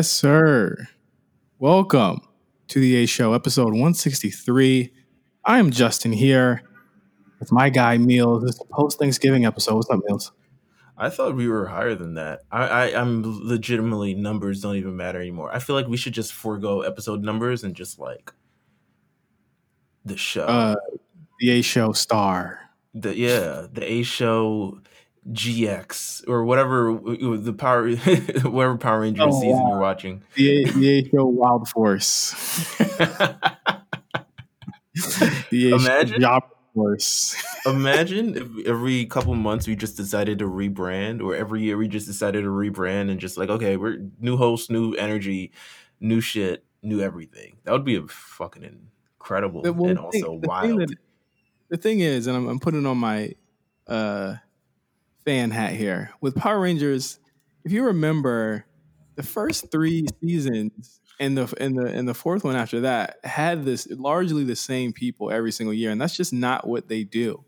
Yes, sir. Welcome to the A Show, episode 163. I am Justin here with my guy Meelz. This is post Thanksgiving episode. What's up, Meelz? I thought we were higher than that. I, I I'm legitimately numbers don't even matter anymore. I feel like we should just forego episode numbers and just like the show. Uh, the A Show star. The yeah, the A show GX or whatever the power whatever Power Rangers oh, season wow. you're watching. The the show Wild Force. the imagine, Job Force. imagine if every couple months we just decided to rebrand, or every year we just decided to rebrand and just like, okay, we're new host, new energy, new shit, new everything. That would be a fucking incredible well, and also the wild. Thing that, the thing is, and I'm, I'm putting on my uh fan hat here with Power Rangers. If you remember, the first three seasons and the and the and the fourth one after that had this largely the same people every single year, and that's just not what they do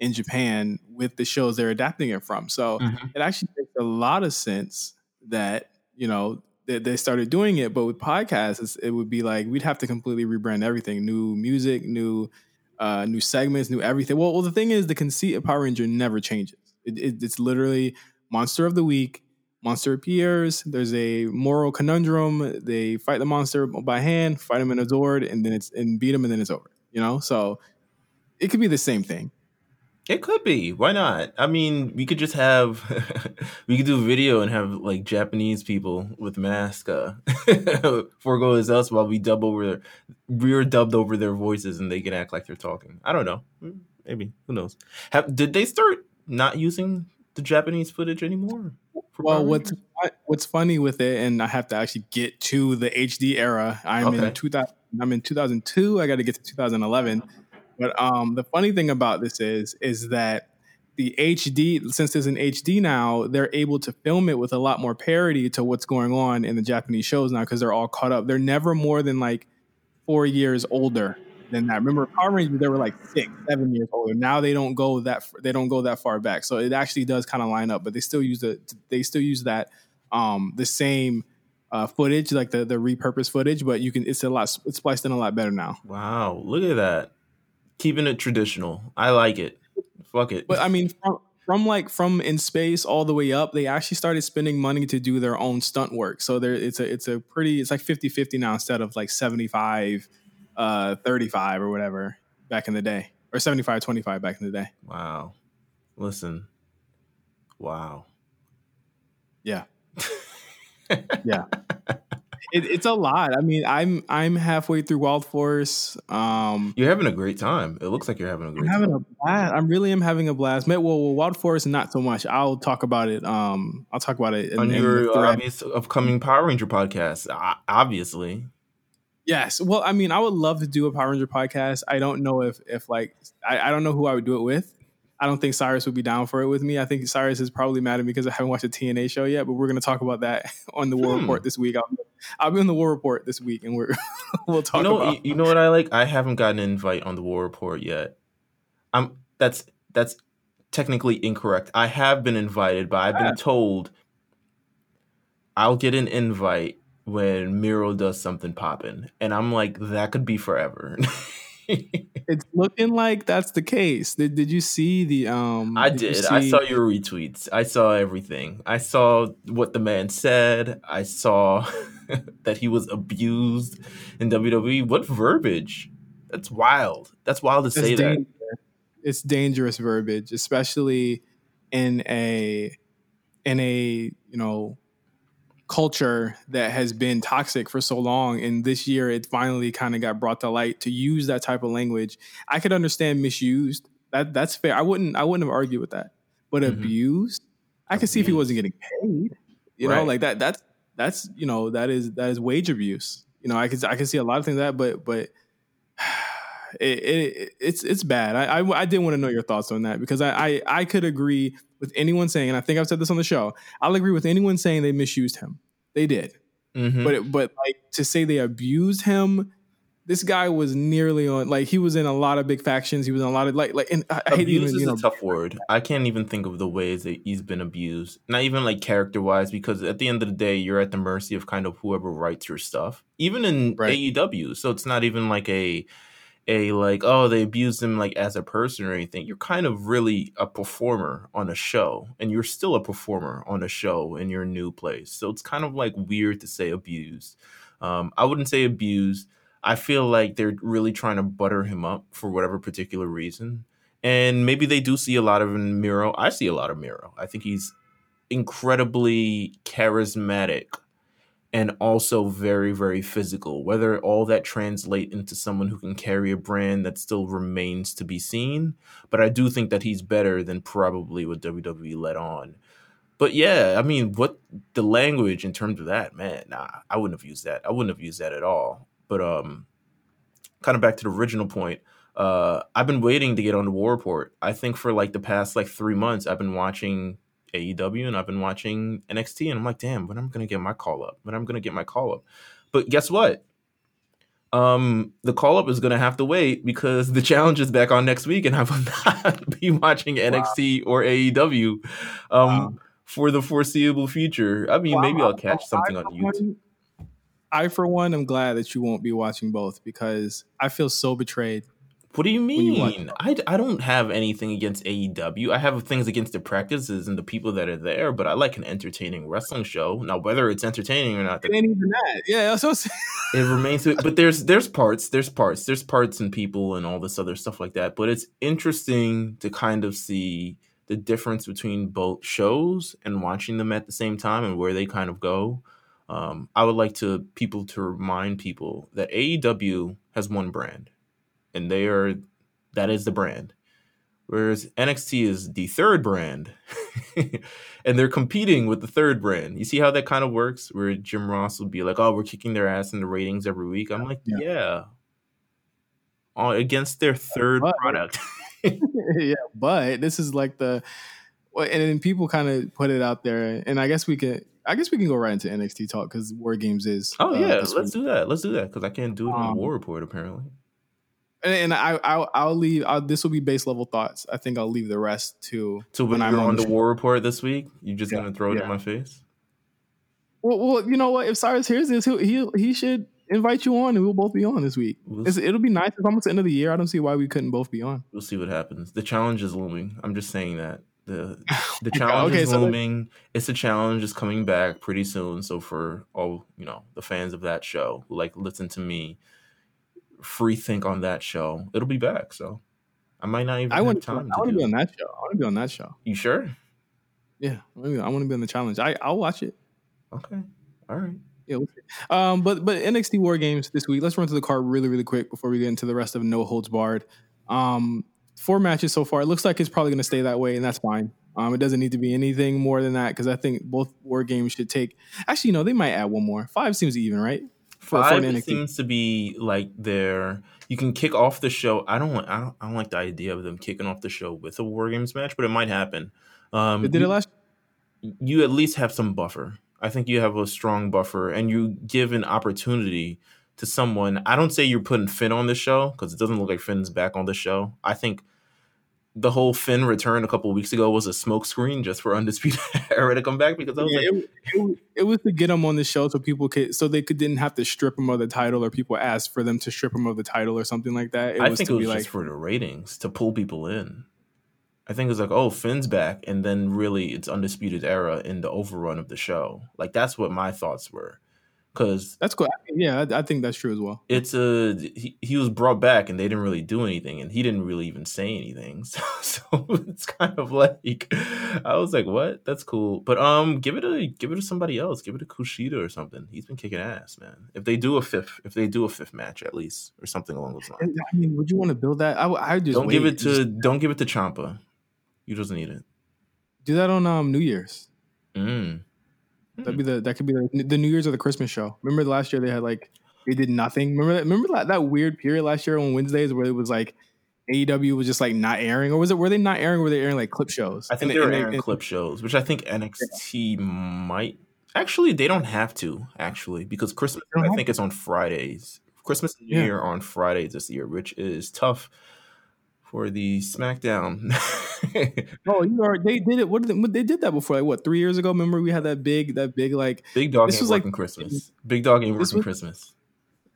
in Japan with the shows they're adapting it from. So mm-hmm. it actually makes a lot of sense that you know that they started doing it, but with podcasts, it would be like we'd have to completely rebrand everything: new music, new uh, new segments, new everything. Well, well, the thing is, the conceit of Power Ranger never changes. It, it, it's literally monster of the week. Monster appears. There's a moral conundrum. They fight the monster by hand, fight him in a sword, and then it's and beat him, and then it's over. You know, so it could be the same thing. It could be. Why not? I mean, we could just have we could do a video and have like Japanese people with masks uh, forego as us while we dub over their we're dubbed over their voices and they can act like they're talking. I don't know. Maybe who knows? Have did they start not using the Japanese footage anymore? Well, what's what's funny with it, and I have to actually get to the HD era. I'm okay. in 2000. I'm in 2002. I got to get to 2011. But um, the funny thing about this is, is that the HD, since there's an HD now, they're able to film it with a lot more parity to what's going on in the Japanese shows now because they're all caught up. They're never more than like four years older than that. Remember Power Rangers, they were like six, seven years older. Now they don't go that they don't go that far back. So it actually does kind of line up, but they still use the they still use that um the same uh, footage, like the the repurposed footage, but you can it's a lot it's spliced in a lot better now. Wow, look at that, keeping it traditional. I like it. Fuck it. But I mean, from, from like from in space all the way up, they actually started spending money to do their own stunt work. So there, it's a it's a pretty it's like 50-50 now instead of like seventy five uh, 35 or whatever back in the day, or 75 25 back in the day. Wow. Listen. Wow. Yeah. yeah. It, it's a lot. I mean, I'm I'm halfway through Wild Force. Um, you're having a great time. It looks like you're having a great. I'm having time. a blast. I really am having a blast. Well, well, Wild Force not so much. I'll talk about it. Um, I'll talk about it in, on your obvious upcoming Power Ranger podcast. Obviously, Yes. Well, I mean, I would love to do a Power Ranger podcast. I don't know if if like I, I don't know who I would do it with. I don't think Cyrus would be down for it with me. I think Cyrus is probably mad at me because I haven't watched a TNA show yet. But we're going to talk about that on the War hmm. Report this week. I'll, I'll, be on the War Report this week, and we're we'll talk. You know, about. you know what I like? I haven't gotten an invite on the War Report yet. I'm that's that's technically incorrect. I have been invited, but I've been told I'll get an invite when Miro does something popping, and I'm like, that could be forever. it's looking like that's the case. Did, did you see the um I did. did see... I saw your retweets. I saw everything. I saw what the man said. I saw that he was abused in WWE. What verbiage? That's wild. That's wild to it's say dangerous. that. It's dangerous verbiage, especially in a in a, you know, culture that has been toxic for so long and this year it finally kind of got brought to light to use that type of language i could understand misused that that's fair i wouldn't i wouldn't have argued with that but mm-hmm. abused i could see if he wasn't getting paid you right. know like that that's that's you know that is that is wage abuse. You know, I can I could see a lot of things that, but but it, it, it's it's bad. I, I, I did want to know your thoughts on that because I, I I could agree with anyone saying, and I think I've said this on the show. I'll agree with anyone saying they misused him. They did, Mhm. but it, but like to say they abused him. This guy was nearly on like he was in a lot of big factions. He was in a lot of like like and I, I hate even is you know a tough word. I can't even think of the ways that he's been abused. Not even like character wise, because at the end of the day, you're at the mercy of kind of whoever writes your stuff. Even in Right. AEW, so it's not even like a a like oh they abused him like as a person or anything. You're kind of really a performer on a show, and you're still a performer on a show in your new place. So it's kind of like weird to say abused. Um, I wouldn't say abused. I feel like they're really trying to butter him up for whatever particular reason. And maybe they do see a lot of Miro. I see a lot of Miro. I think he's incredibly charismatic and also very, very physical. Whether all that translate into someone who can carry a brand that still remains to be seen. But I do think that he's better than probably what WWE let on. But yeah, I mean, what the language in terms of that, man, nah, I wouldn't have used that. I wouldn't have used that at all. But um, kind of back to the original point. Uh, I've been waiting to get on the War Report. I think for like the past like three months, I've been watching AEW and I've been watching NXT, and I'm like, damn, when I'm gonna get my call up? When I'm gonna get my call up? But guess what? Um, the call up is gonna have to wait because the challenge is back on next week, and I will not be watching NXT or AEW. Um, Wow. for the foreseeable future. I mean, maybe I'll catch something on YouTube. I, for one, am glad that you won't be watching both because I feel so betrayed. What do you you mean? I, I don't have anything against AEW. I have things against the practices and the people that are there, but I like an entertaining wrestling show. Now, whether it's entertaining or not, It ain't even that. Yeah, that's what I'm saying. it remains. But there's there's parts, there's parts, there's parts and people and all this other stuff like that. But it's interesting to kind of see the difference between both shows and watching them at the same time and where they kind of go. Um, I would like to people to remind people that AEW has one brand, and they are that is the brand. Whereas NXT is the third brand, and they're competing with the third brand. You see how that kind of works? Where Jim Ross will be like, "Oh, we're kicking their ass in the ratings every week." I'm like, Yeah. "Yeah." Uh, against their third But- product. yeah, but this is like the, and then people kind of put it out there, and I guess we can, I guess we can go right into NXT talk because War Games is. Oh uh, yeah, let's week. do that. Let's do that because I can't do it on Um, War Report apparently. And, and I, I'll, I'll leave. I'll, this will be base level thoughts. I think I'll leave the rest to So when, when I'm on the the. War Report this week, you're just Yeah, gonna throw it yeah. in my face. Well, well, you know what? If Cyrus hears this, he he he should invite you on, and we'll both be on this week. We'll, It's, it'll be nice. It's almost the end of the year. I don't see why we couldn't both be on. we'll see what happens. The challenge is looming. I'm just saying that the oh the my God. challenge Okay, is so looming. It's a challenge is coming back pretty soon. So for all you know, the fans of that show like listen to me free think on that show, it'll be back. So I might not even I have want to. time I want to be on that show. I want to be on that show. You sure? Yeah, I want to be on the challenge. I I'll watch it. Okay. All right. Yeah. Um, but but NXT War Games this week. Let's run through the card really really quick before we get into the rest of No Holds Barred. Um, four matches so far. It looks like it's probably going to stay that way, and that's fine. Um, it doesn't need to be anything more than that because I think both War Games should take. Actually, no, they might add one more. Five seems even, right? For- for Five NXT. seems to be like their. You can kick off the show. I don't. I don't. I don't like the idea of them kicking off the show with a War Games match, but it might happen. Um, They did it last. you at least have some buffer. I think you have a strong buffer, and you give an opportunity to someone. I don't say you're putting Finn on the show because it doesn't look like Finn's back on the show. I think the whole Finn return a couple of weeks ago was a smokescreen just for Undisputed Era to come back because I was Yeah, like, it, it, it was to get them on the show so people could so they could didn't have to strip them of the title or people asked for them to strip them of the title or something like that. It I was think to it was be just like for the ratings to pull people in. I think it was like, oh, Finn's back, and then really it's Undisputed Era in the overrun of the show. Like that's what my thoughts were, because that's cool. Yeah, I, I think that's true as well. it's a he, he was brought back and they didn't really do anything and he didn't really even say anything so, so it's kind of like i was like what that's cool but um give it a give it to somebody else give it to kushida or something he's been kicking ass man if they do a fifth if they do a fifth match at least or something along those lines I mean, would you want to build that? I, I just don't give it to Just don't give it to Ciampa you just need it do that on um New Year's. mm. That'd be hmm. the that could be the, the New Year's or the Christmas show. Remember the last year they had like they did nothing. Remember that? Remember that, that weird period last year on Wednesdays where it was like AEW was just like not airing, or was it? Were they not airing? Or were they airing like clip shows? I think And- they were and- airing and- clip shows, which I think NXT might actually they don't have to actually because Christmas I have think it's on Fridays. Christmas and New Yeah. Year on Fridays this year, which is tough for the SmackDown. Oh, you are. They did it. What did they, they did that before? Like what? Three years ago? Remember we had that big that big like Big Dog This was like- Christmas. Big Dog ain't working was- Christmas.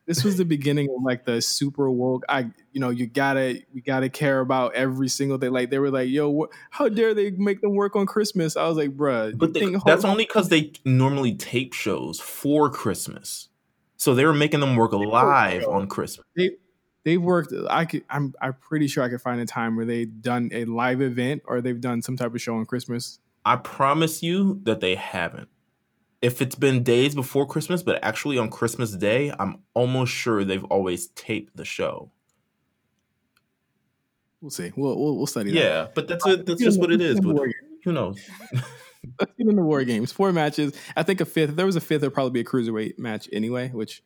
this was the beginning of like the super woke. I you know you gotta we gotta care about every single day. Like they were like, yo, what, how dare they make them work on Christmas? I was like, bruh, But they, think- that's only because they normally tape shows for Christmas. So they were making them work live on Christmas. They've worked. I could. I'm. I'm pretty sure I could find a time where they've done a live event or they've done some type of show on Christmas. I promise you that they haven't. If it's been days before Christmas, but actually on Christmas Day, I'm almost sure they've always taped the show. We'll see. We'll we'll, we'll study that. Yeah, but that's it. That's just what it is. But who knows? Let's get into war games. Four matches. I think a fifth. If there was a fifth, there'd probably be a cruiserweight match anyway, which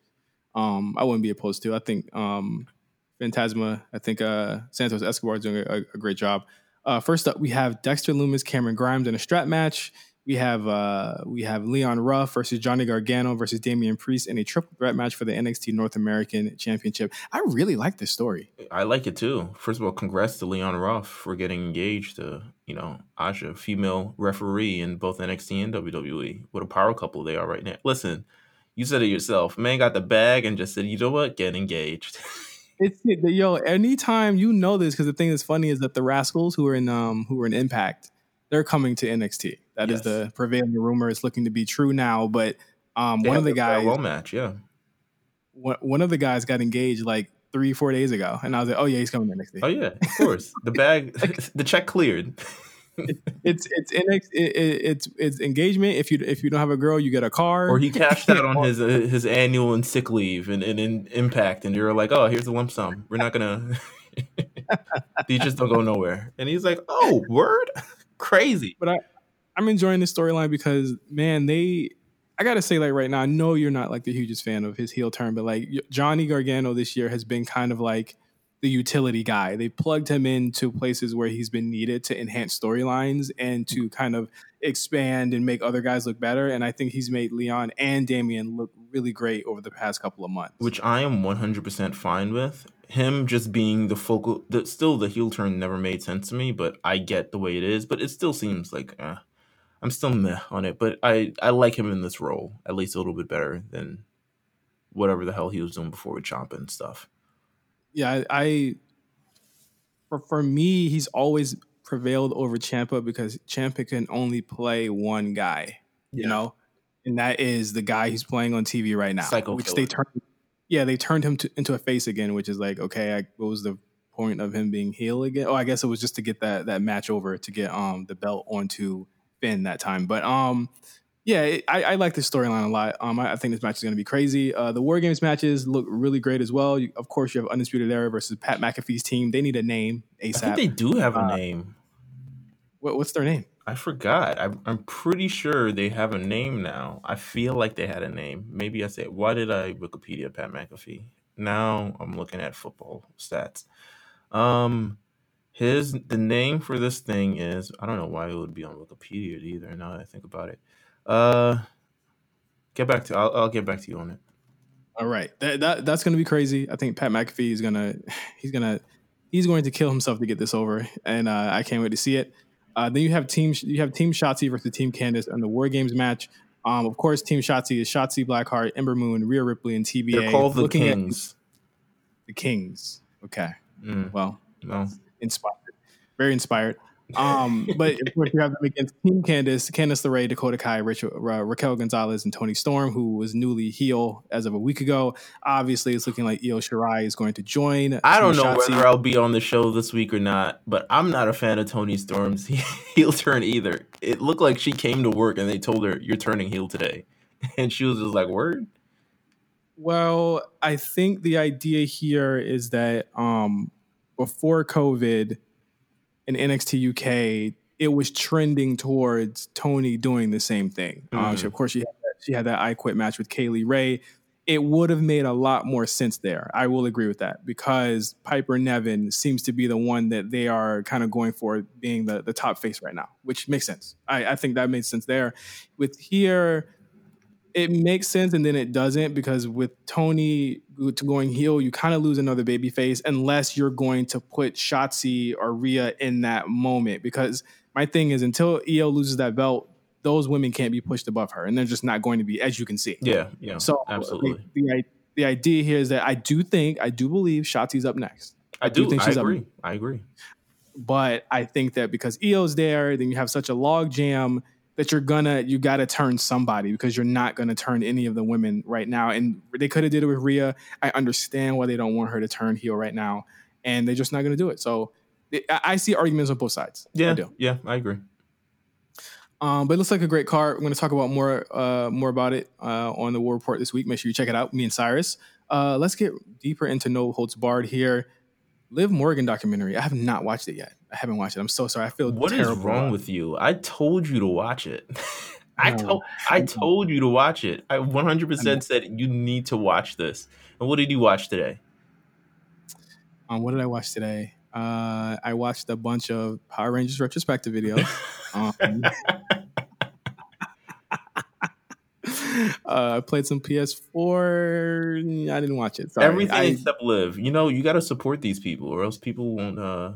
um I wouldn't be opposed to. I think um Phantasma. I think uh Santos Escobar is doing a, a great job. Uh, first up, we have Dexter Lumis, Cameron Grimes in a strap match. We have uh, we have Leon Ruff versus Johnny Gargano versus Damian Priest in a triple threat match for the NXT North American Championship. I really like this story. I like it too. First of all, congrats to Leon Ruff for getting engaged to, you know, Aja, female referee in both NXT and WWE. What a power couple they are right now. Listen, you said it yourself. Man got the bag and just said, you know what? Get engaged. It's yo. Anytime you know this, because the thing that's funny is that the Rascalz who are in um who are in Impact, they're coming to NXT. That is Yes. the prevailing rumor. It's looking to be true now. But um, They one of the guys, farewell match, yeah. one, one of the guys got engaged like three four days ago, and I was like, oh yeah, he's coming to NXT. Oh yeah, of course. the bag, the check cleared. It's it's. It, it, it's it's engagement. If you if you don't have a girl, you get a car. or he cashed out on his uh, his annual and sick leave and, and, and impact, and you're like, oh, here's a lump sum. We're not gonna. These just don't go nowhere. And he's like, oh, word, crazy. But I'm enjoying this storyline because man, they I gotta say, like right now, I know you're not like the hugest fan of his heel turn, but like Johnny Gargano this year has been kind of like the utility guy. They plugged him into places where he's been needed to enhance storylines and to kind of expand and make other guys look better. And I think he's made Leon and Damian look really great over the past couple of months. which I am 100% fine with. Him just being the focal, the, still the heel turn never made sense to me, but I get the way it is. But it still seems like uh, I'm still meh on it. But I I like him in this role at least a little bit better than whatever the hell he was doing before with Ciampa and stuff. Yeah, I, I for, for me, he's always prevailed over Ciampa because Ciampa can only play one guy, you know, and that is the guy he's playing on TV right now. Psycho which killer. they turned, yeah, they turned him to, into a face again, which is like, okay, I, what was the point of him being heel again? Oh, I guess it was just to get that that match over to get um the belt onto Finn that time, but um. Yeah, it, I, I like this storyline a lot. Um, I, I think this match is going to be crazy. Uh, the War Games matches look really great as well. You, of course, you have Undisputed Era versus Pat McAfee's team. They need a name ASAP. I think they do have a Uh, name. What, what's their name? I forgot. I, I'm pretty sure they have a name now. I feel like they had a name. Maybe I said, why did I Wikipedia Pat McAfee? Now I'm looking at football stats. Um, his the name for this thing is I don't know why it would be on Wikipedia either. Now that I think about it, uh, get back to I'll, I'll get back to you on it. All right, that, that that's going to be crazy. I think Pat McAfee is gonna he's gonna he's going to kill himself to get this over, and uh, I can't wait to see it. Uh, then you have team you have Team Shotzi versus Team Candice in the War Games match. Um, of course, Team Shotzi is Shotzi Blackheart, Ember Moon, Rhea Ripley, and TBA. They're called the Looking at Kings. the Kings. Okay, Mm, well, no, inspired, very inspired. Um, but of course, you have them against Team Candace, Candice LeRae, Dakota Kai, Rachel, uh, Raquel Gonzalez, and Toni Storm, who was newly heel as of a week ago. Obviously, it's looking like Io Shirai is going to join. I don't know Shotzi. whether I'll be on the show this week or not, but I'm not a fan of Toni Storm's heel turn either. It looked like she came to work and they told her, You're turning heel today. And she was just like, Word? Well, I think the idea here is that um, before COVID in NXT UK, it was trending towards Toni doing the same thing. Mm. Um, she, of course, she had that, she had that I Quit match with Kay Lee Ray. It would have made a lot more sense there. I will agree with that because Piper Niven seems to be the one that they are kind of going for being the, the top face right now, which makes sense. I, I think that makes sense there. With here, it makes sense and then it doesn't because with Toni going heel, you kind of lose another baby face unless you're going to put Shotzi or Rhea in that moment. Because my thing is until Iyo loses that belt, those women can't be pushed above her, and they're just not going to be, as you can see. Yeah, yeah. So absolutely. The, the, the idea here is that I do think I do believe Shotzi's up next. I, I do, do think she's I agree. Up. I agree. But I think that because Iyo's there, then you have such a log jam that you're gonna you got to turn somebody because you're not gonna turn any of the women right now. And they could have did it with Rhea. I understand why they don't want her to turn heel right now, and they're just not gonna do it. So I see arguments on both sides. Yeah, I do. yeah, I agree. Um, but it looks like a great card. We're going to talk about more uh, more about it uh, on the War Report this week. Make sure you check it out. Me and Cyrus. Uh, let's get deeper into No Holds Barred here. Liv Morgan documentary. I have not watched it yet. I haven't watched it. I'm so sorry. I feel what is wrong with you? I told you to watch it. I told I told you to watch it. I 100% said you need to watch this. And what did you watch today? Um, what did I watch today? Uh, I watched a bunch of Power Rangers retrospective videos. um, uh, I played some PS4. I didn't watch it. Sorry. Everything I, except Liv. You know, you got to support these people, or else people won't uh,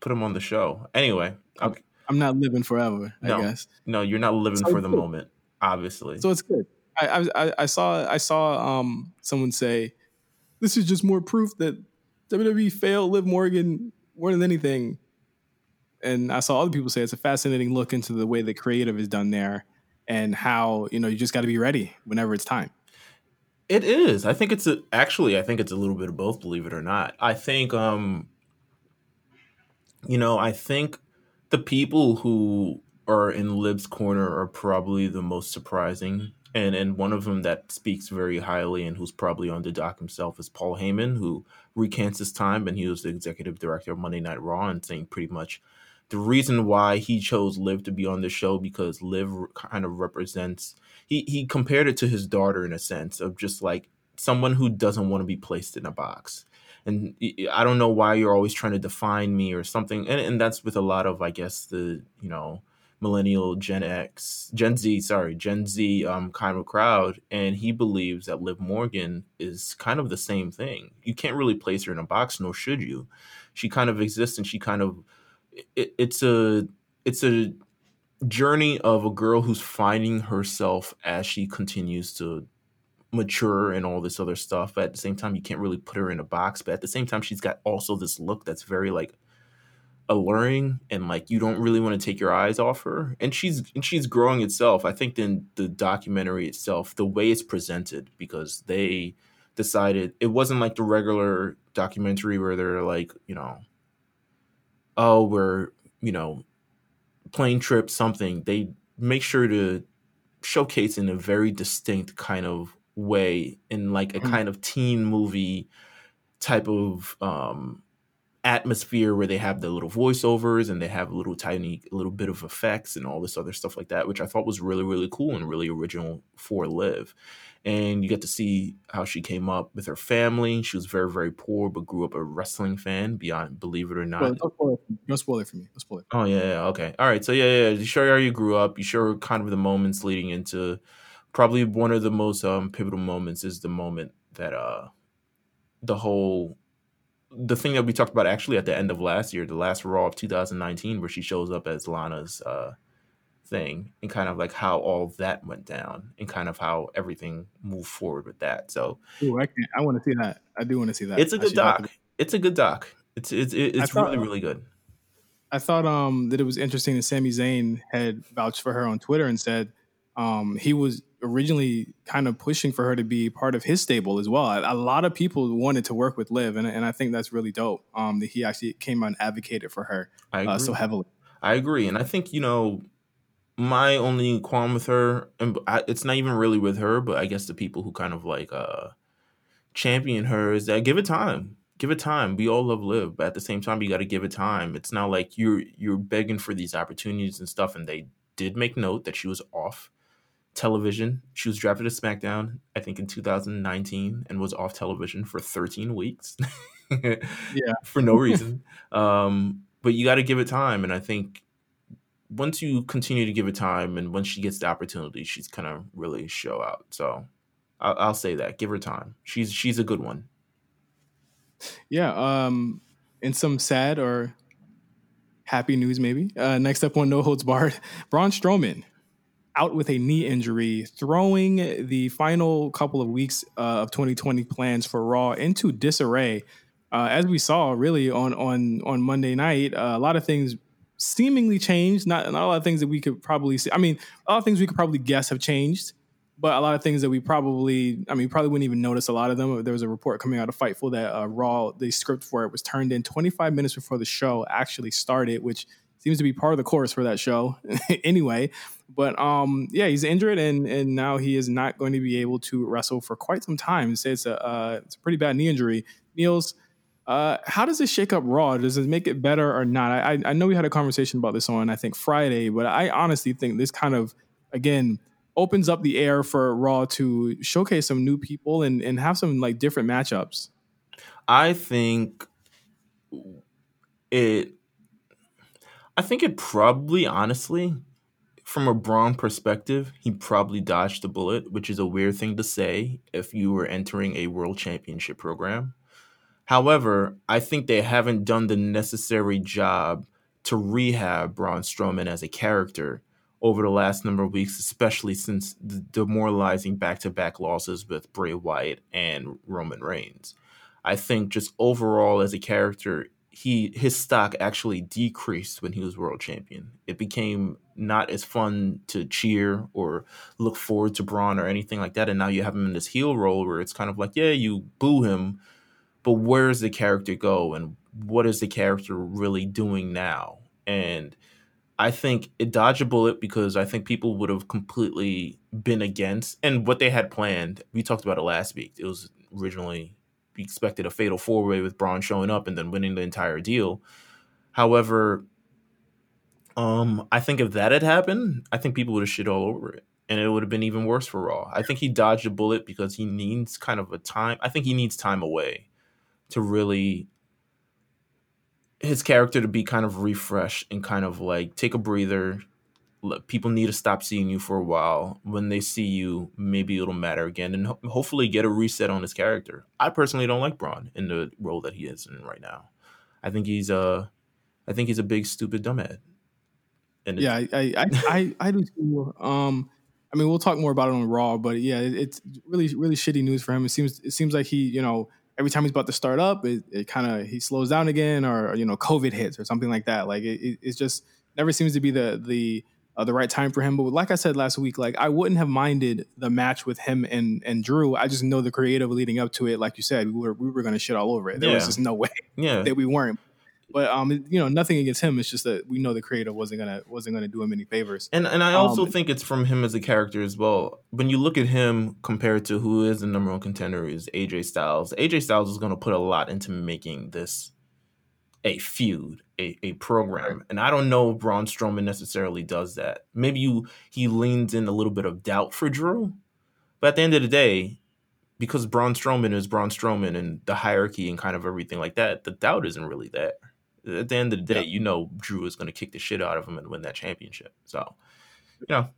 put them on the show. Anyway, I'm, I'm not living forever. No, I guess. No, you're not living so for the good. moment. Obviously. So it's good. I, I I saw I saw um someone say, "This is just more proof that WWE failed Liv Morgan more than anything." And I saw other people say it's a fascinating look into the way the creative is done there and how you know you just got to be ready whenever it's time. It is. I think it's a, actually. I think it's a little bit of both. Believe it or not, I think. um You know, I think the people who are in Liv's corner are probably the most surprising, and and one of them that speaks very highly and who's probably on the doc himself is Paul Heyman, who recants his time and he was the executive director of Monday Night Raw and saying pretty much the reason why he chose Liv to be on the show because Liv kind of represents he he compared it to his daughter in a sense of just like someone who doesn't want to be placed in a box. And I don't know why you're always trying to define me or something. And, and that's with a lot of, I guess, the, you know, millennial Gen X, Gen Z, sorry, Gen Z um, kind of crowd. And he believes that Liv Morgan is kind of the same thing. You can't really place her in a box, nor should you. She kind of exists and she kind of it, it's a it's a journey of a girl who's finding herself as she continues to mature and all this other stuff. But at the same time, you can't really put her in a box. But at the same time, she's got also this look that's very like alluring and like you don't really want to take your eyes off her. And she's and she's growing itself. I think then the documentary itself, the way it's presented, because they decided it wasn't like the regular documentary where they're like, you know, oh, we're, you know, plane trip something, they make sure to showcase in a very distinct kind of way in like a mm-hmm. kind of teen movie type of um atmosphere where they have the little voiceovers and they have a little tiny little bit of effects and all this other stuff like that which i thought was really really cool and really original for liv and you get to see how she came up with her family. She was very, very poor, but grew up a wrestling fan. Beyond, believe it or not. Well, don't, spoil don't spoil it for me. Don't spoil it. Oh yeah, yeah, okay, all right. So yeah, yeah. You show how you grew up. You show kind of the moments leading into probably one of the most um, pivotal moments is the moment that uh the whole the thing that we talked about actually at the end of last year, the last Raw of 2019, where she shows up as Lana's uh, thing and kind of like how all that went down and kind of how everything moved forward with that. So, Ooh, I I want to see that. I do want to see that. It's a good doc. It's a good doc. It's it's it's thought, really really good. I thought um that it was interesting that Sami Zayn had vouched for her on Twitter and said um he was originally kind of pushing for her to be part of his stable as well. A, a lot of people wanted to work with Liv, and, and I think that's really dope. Um, that he actually came out and advocated for her uh, so heavily. I agree, and I think you know my only qualm with her, and it's not even really with her, but I guess the people who kind of like uh champion her is that give it time. give it time. We all love Liv, but at the same time, you got to give it time. It's not like you're you're begging for these opportunities and stuff. And they did make note that she was off television. She was drafted to SmackDown, I think, in 2019, and was off television for 13 weeks. yeah, for no reason. um, but you got to give it time, and I think once you continue to give it time, and once she gets the opportunity, she's gonna really show out. So I'll, I'll say that. Give her time. She's she's a good one. Yeah. Um, and some sad or happy news, maybe. Uh, next up on No Holds Barred, Braun Strowman out with a knee injury, throwing the final couple of weeks uh, of 2020 plans for Raw into disarray. Uh, as we saw, really on on on Monday night, uh, a lot of things seemingly changed. Not not a lot of things that we could probably see. I mean, a lot of things we could probably guess have changed but a lot of things that we probably, I mean, probably wouldn't even notice a lot of them. There was a report coming out of Fightful that uh, Raw, the script for it was turned in 25 minutes before the show actually started, which seems to be part of the course for that show anyway. But um, yeah, he's injured and and now he is not going to be able to wrestle for quite some time. It's, it's a uh, it's a pretty bad knee injury. Niels, uh, how does this shake up Raw? Does it make it better or not? I I know we had a conversation about this on I think Friday, but I honestly think this kind of again opens up the air for Raw to showcase some new people and, and have some like different matchups. I think it I think it probably honestly from a Braun perspective, he probably dodged the bullet, which is a weird thing to say if you were entering a world championship program. However, I think they haven't done the necessary job to rehab Braun Strowman as a character over the last number of weeks, especially since the demoralizing back to back losses with Bray Wyatt and Roman Reigns. I think just overall as a character, he his stock actually decreased when he was world champion. It became not as fun to cheer or look forward to Braun or anything like that. And now you have him in this heel role where it's kind of like, yeah, you boo him, but where does the character go and what is the character really doing now? And I think it dodged a bullet because I think people would have completely been against and what they had planned. We talked about it last week. It was originally we expected a fatal four way with Braun showing up and then winning the entire deal. However, um, I think if that had happened, I think people would have shit all over it. And it would have been even worse for Raw. I think he dodged a bullet because he needs kind of a time. I think he needs time away to really his character to be kind of refreshed and kind of like take a breather. People need to stop seeing you for a while. When they see you, maybe it'll matter again, and ho- hopefully get a reset on his character. I personally don't like Braun in the role that he is in right now. I think he's a, I think he's a big stupid dumbhead. And yeah, I I, I, I, I do too. Um, I mean, we'll talk more about it on Raw, but yeah, it, it's really really shitty news for him. It seems it seems like he you know every time he's about to start up, it, it kind of he slows down again, or you know, COVID hits or something like that. Like it, it, it just never seems to be the the uh, the right time for him. But like I said last week, like I wouldn't have minded the match with him and and Drew. I just know the creative leading up to it. Like you said, we were we were gonna shit all over it. There yeah. was just no way yeah. that we weren't. But um, you know, nothing against him. It's just that we know the creator wasn't gonna wasn't gonna do him any favors. And and I also um, think it's from him as a character as well. When you look at him compared to who is the number one contender is AJ Styles. AJ Styles is gonna put a lot into making this a feud, a, a program. And I don't know if Braun Strowman necessarily does that. Maybe you he leans in a little bit of doubt for Drew. But at the end of the day, because Braun Strowman is Braun Strowman and the hierarchy and kind of everything like that, the doubt isn't really there at the end of the day, yeah. you know Drew is going to kick the shit out of him and win that championship. So, you know.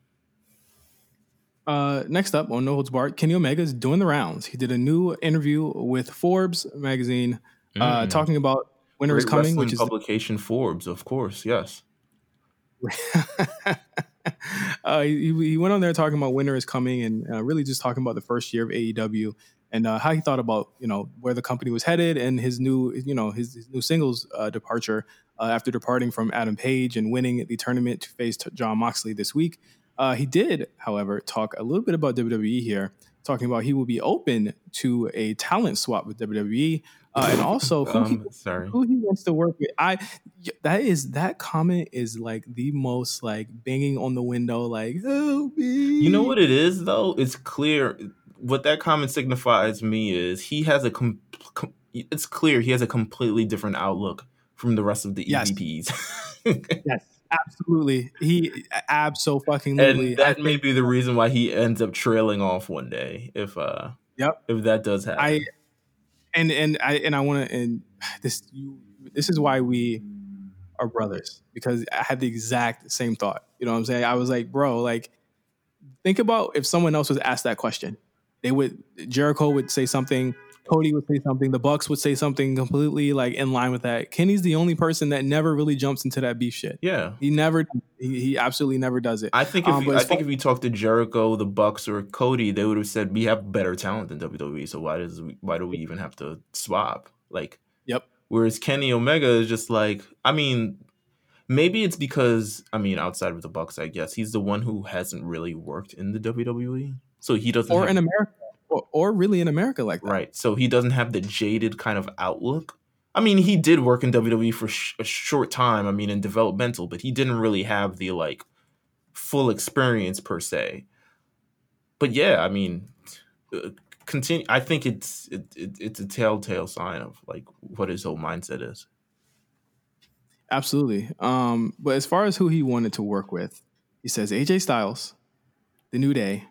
Uh, next up on No Holds Barred, Kenny Omega is doing the rounds. He did a new interview with Forbes magazine, uh, mm. talking about Winter Great is Coming, which is publication Forbes, of course. Yes. uh, he, he went on there talking about Winter is Coming and uh, really just talking about the first year of AEW and uh, how he thought about you know where the company was headed and his new you know his, his new singles uh, departure uh, after departing from Adam Page and winning the tournament to face John Moxley this week. Uh, he did, however, talk a little bit about WWE here, talking about he will be open to a talent swap with WWE. Uh, and also who, um, he, sorry. who he wants to work with. I that is that comment is like the most like banging on the window, like help me. You know what it is though? It's clear what that comment signifies me is he has a com- com- it's clear he has a completely different outlook from the rest of the Yes. EVPs. yes, absolutely. He absolutely. and that may be the reason why he ends up trailing off one day if uh Yep. if that does happen. I and and I and I want to and this you this is why we are brothers because I had the exact same thought. You know what I'm saying? I was like, bro, like think about if someone else was asked that question. They would Jericho would say something, Cody would say something, the Bucks would say something completely like in line with that. Kenny's the only person that never really jumps into that beef shit. yeah. He never he, he absolutely never does it. I think if Um, you, I think if you talk to Jericho, the Bucks, or Cody, they would have said we have better talent than WWE. So why does we, why do we even have to swap? Like, Yep. Whereas Kenny Omega is just like, I mean, maybe it's because I mean, outside of the Bucks, I guess he's the one who hasn't really worked in the WWE, so he doesn't or have, in America. Or, or really in America like that. right. So he doesn't have the jaded kind of outlook. I mean, he did work in WWE for sh- a short time. I mean, in developmental, but he didn't really have the like full experience per se. But yeah, I mean, uh, continue. I think it's it, it, it's a telltale sign of like what his whole mindset is. Absolutely. Um, but as far as who he wanted to work with, he says AJ Styles, The New Day,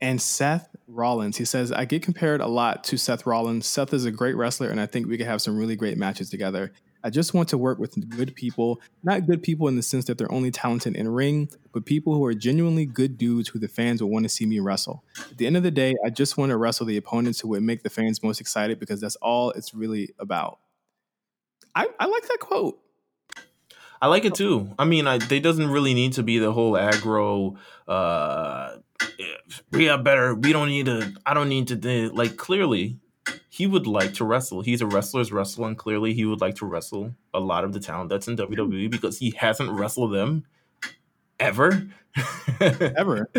and Seth Rollins. He says, I get compared a lot to Seth Rollins. Seth is a great wrestler, and I think we could have some really great matches together. I just want to work with good people, not good people in the sense that they're only talented in ring, but people who are genuinely good dudes who the fans will want to see me wrestle. At the end of the day, I just want to wrestle the opponents who would make the fans most excited because that's all it's really about. I, I like that quote. I like it too. I mean, I, they doesn't really need to be the whole aggro. Uh, we are better. We don't need to. I don't need to. Like clearly, he would like to wrestle. He's a wrestler's wrestler, and clearly, he would like to wrestle a lot of the talent that's in WWE because he hasn't wrestled them ever. ever.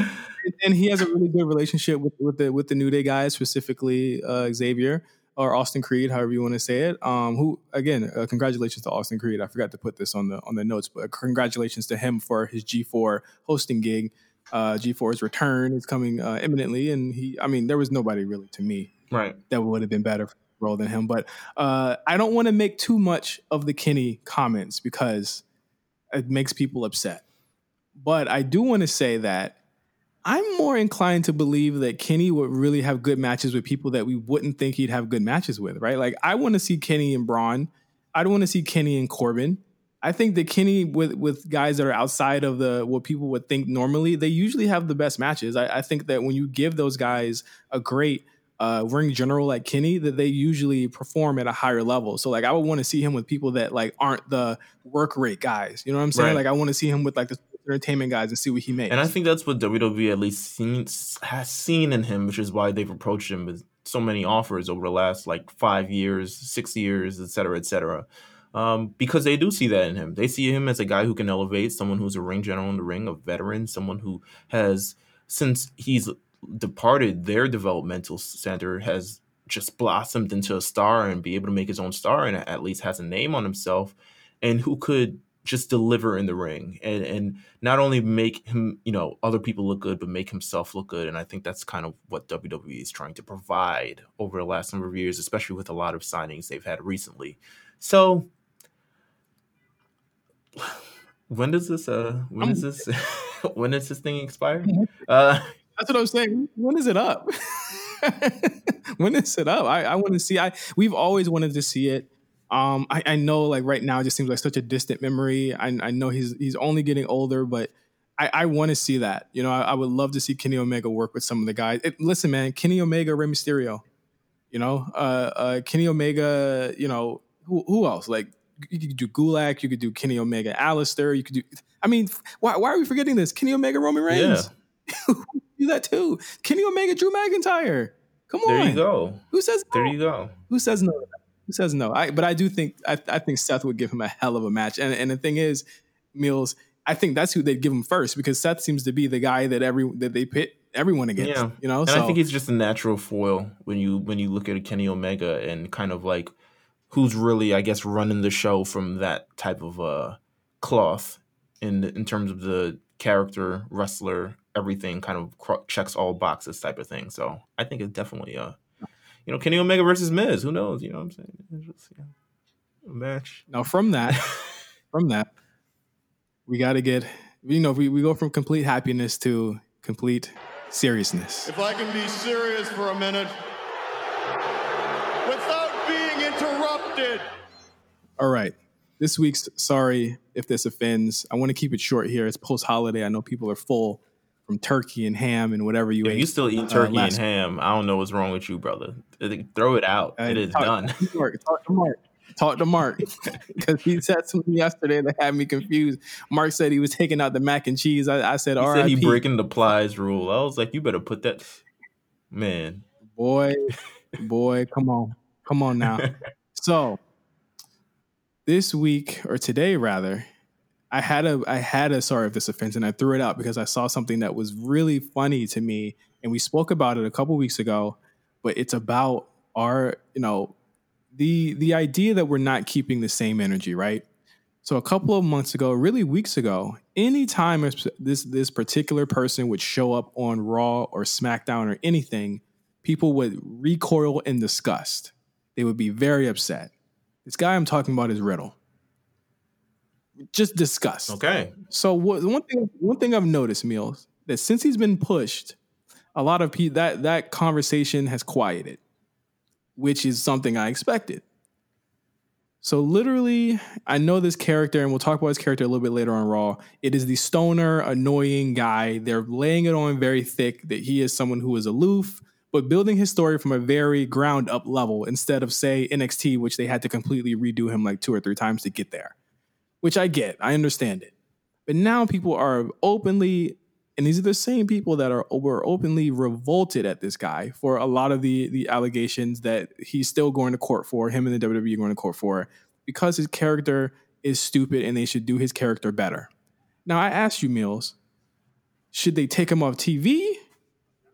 and he has a really good relationship with, with the with the New Day guys, specifically uh, Xavier or Austin Creed, however you want to say it. Um, who again, uh, congratulations to Austin Creed. I forgot to put this on the on the notes, but congratulations to him for his G4 hosting gig. Uh, G4's return is coming uh, imminently, and he. I mean, there was nobody really to me right. that would have been better for the role than him. But uh, I don't want to make too much of the Kenny comments because it makes people upset. But I do want to say that I'm more inclined to believe that Kenny would really have good matches with people that we wouldn't think he'd have good matches with, right? Like I want to see Kenny and Braun. I don't want to see Kenny and Corbin. I think that Kenny with with guys that are outside of the what people would think normally, they usually have the best matches. I, I think that when you give those guys a great uh, ring general like Kenny, that they usually perform at a higher level. So like I would want to see him with people that like aren't the work rate guys. You know what I'm saying? Right. Like I want to see him with like the entertainment guys and see what he makes. And I think that's what WWE at least seen, has seen in him, which is why they've approached him with so many offers over the last like five years, six years, et cetera, et cetera. Um, because they do see that in him. They see him as a guy who can elevate, someone who's a ring general in the ring, a veteran, someone who has, since he's departed their developmental center, has just blossomed into a star and be able to make his own star and at least has a name on himself, and who could just deliver in the ring and and not only make him you know other people look good but make himself look good and i think that's kind of what wwe is trying to provide over the last number of years especially with a lot of signings they've had recently so when does this uh when is this when does this thing expire uh That's what I was saying. When is it up? when is it up? I, I want to see. I we've always wanted to see it. Um, I, I know like right now it just seems like such a distant memory. I, I know he's he's only getting older, but I, I want to see that. You know, I, I would love to see Kenny Omega work with some of the guys. It, listen, man, Kenny Omega, Rey Mysterio. You know, uh, uh, Kenny Omega. You know, who who else? Like you could do Gulak, you could do Kenny Omega, Aleister. You could do. I mean, why why are we forgetting this? Kenny Omega, Roman Reigns. do that too. Kenny Omega, Drew McIntyre. Come on. there you go Who says no? there you go Who says no? Who says no? I, but I do think I, I think Seth would give him a hell of a match. And and the thing is, Mills, I think that's who they'd give him first because Seth seems to be the guy that every that they pit everyone against. Yeah. You know, And so I think he's just a natural foil when you when you look at a Kenny Omega and kind of like who's really, I guess, running the show from that type of uh cloth in in terms of the character, wrestler, everything kind of cro- checks all boxes type of thing. So I think it's definitely uh you know, Kenny Omega versus Miz. Who knows? You know what I'm saying? Just, you know, a match. Now from that, from that, we got to get you know we, we go from complete happiness to complete seriousness. If I can be serious for a minute without being interrupted. All right. This week's sorry if this offends. I want to keep it short here. It's post holiday. I know people are full from turkey and ham and whatever you If ate. you still eat uh, turkey and last- ham, I don't know what's wrong with you, brother. Throw it out. Uh, it is talk, done. Talk to Mark. Talk to Mark. Talk to Mark because he said something yesterday that had me confused. Mark said he was taking out the mac and cheese. I, I said, He said he breaking the plies rule. I was like, you better put that. Man, boy, boy, come on, come on now." So this week or today, rather, I had a I had a sorry if this offense, and I threw it out because I saw something that was really funny to me, and we spoke about it a couple weeks ago. But it's about our, you know, the the idea that we're not keeping the same energy, right? So a couple of months ago, really weeks ago, anytime this this particular person would show up on Raw or SmackDown or anything, people would recoil in disgust. They would be very upset. This guy I'm talking about is Riddle. Just disgust. okay. So what, one thing one thing I've noticed, Meelz, that since he's been pushed, a lot of people that that conversation has quieted, which is something I expected. So literally, I know this character, and we'll talk about his character a little bit later on Raw. It is the stoner, annoying guy. They're laying it on very thick that he is someone who is aloof, but building his story from a very ground up level instead of say NXT, which they had to completely redo him like two or three times to get there. Which I get, I understand it. But now people are openly, and these are the same people that are were openly revolted at this guy for a lot of the the allegations that he's still going to court for. Him and the WWE going to court for because his character is stupid and they should do his character better. Now I asked you, Meelz, should they take him off TV?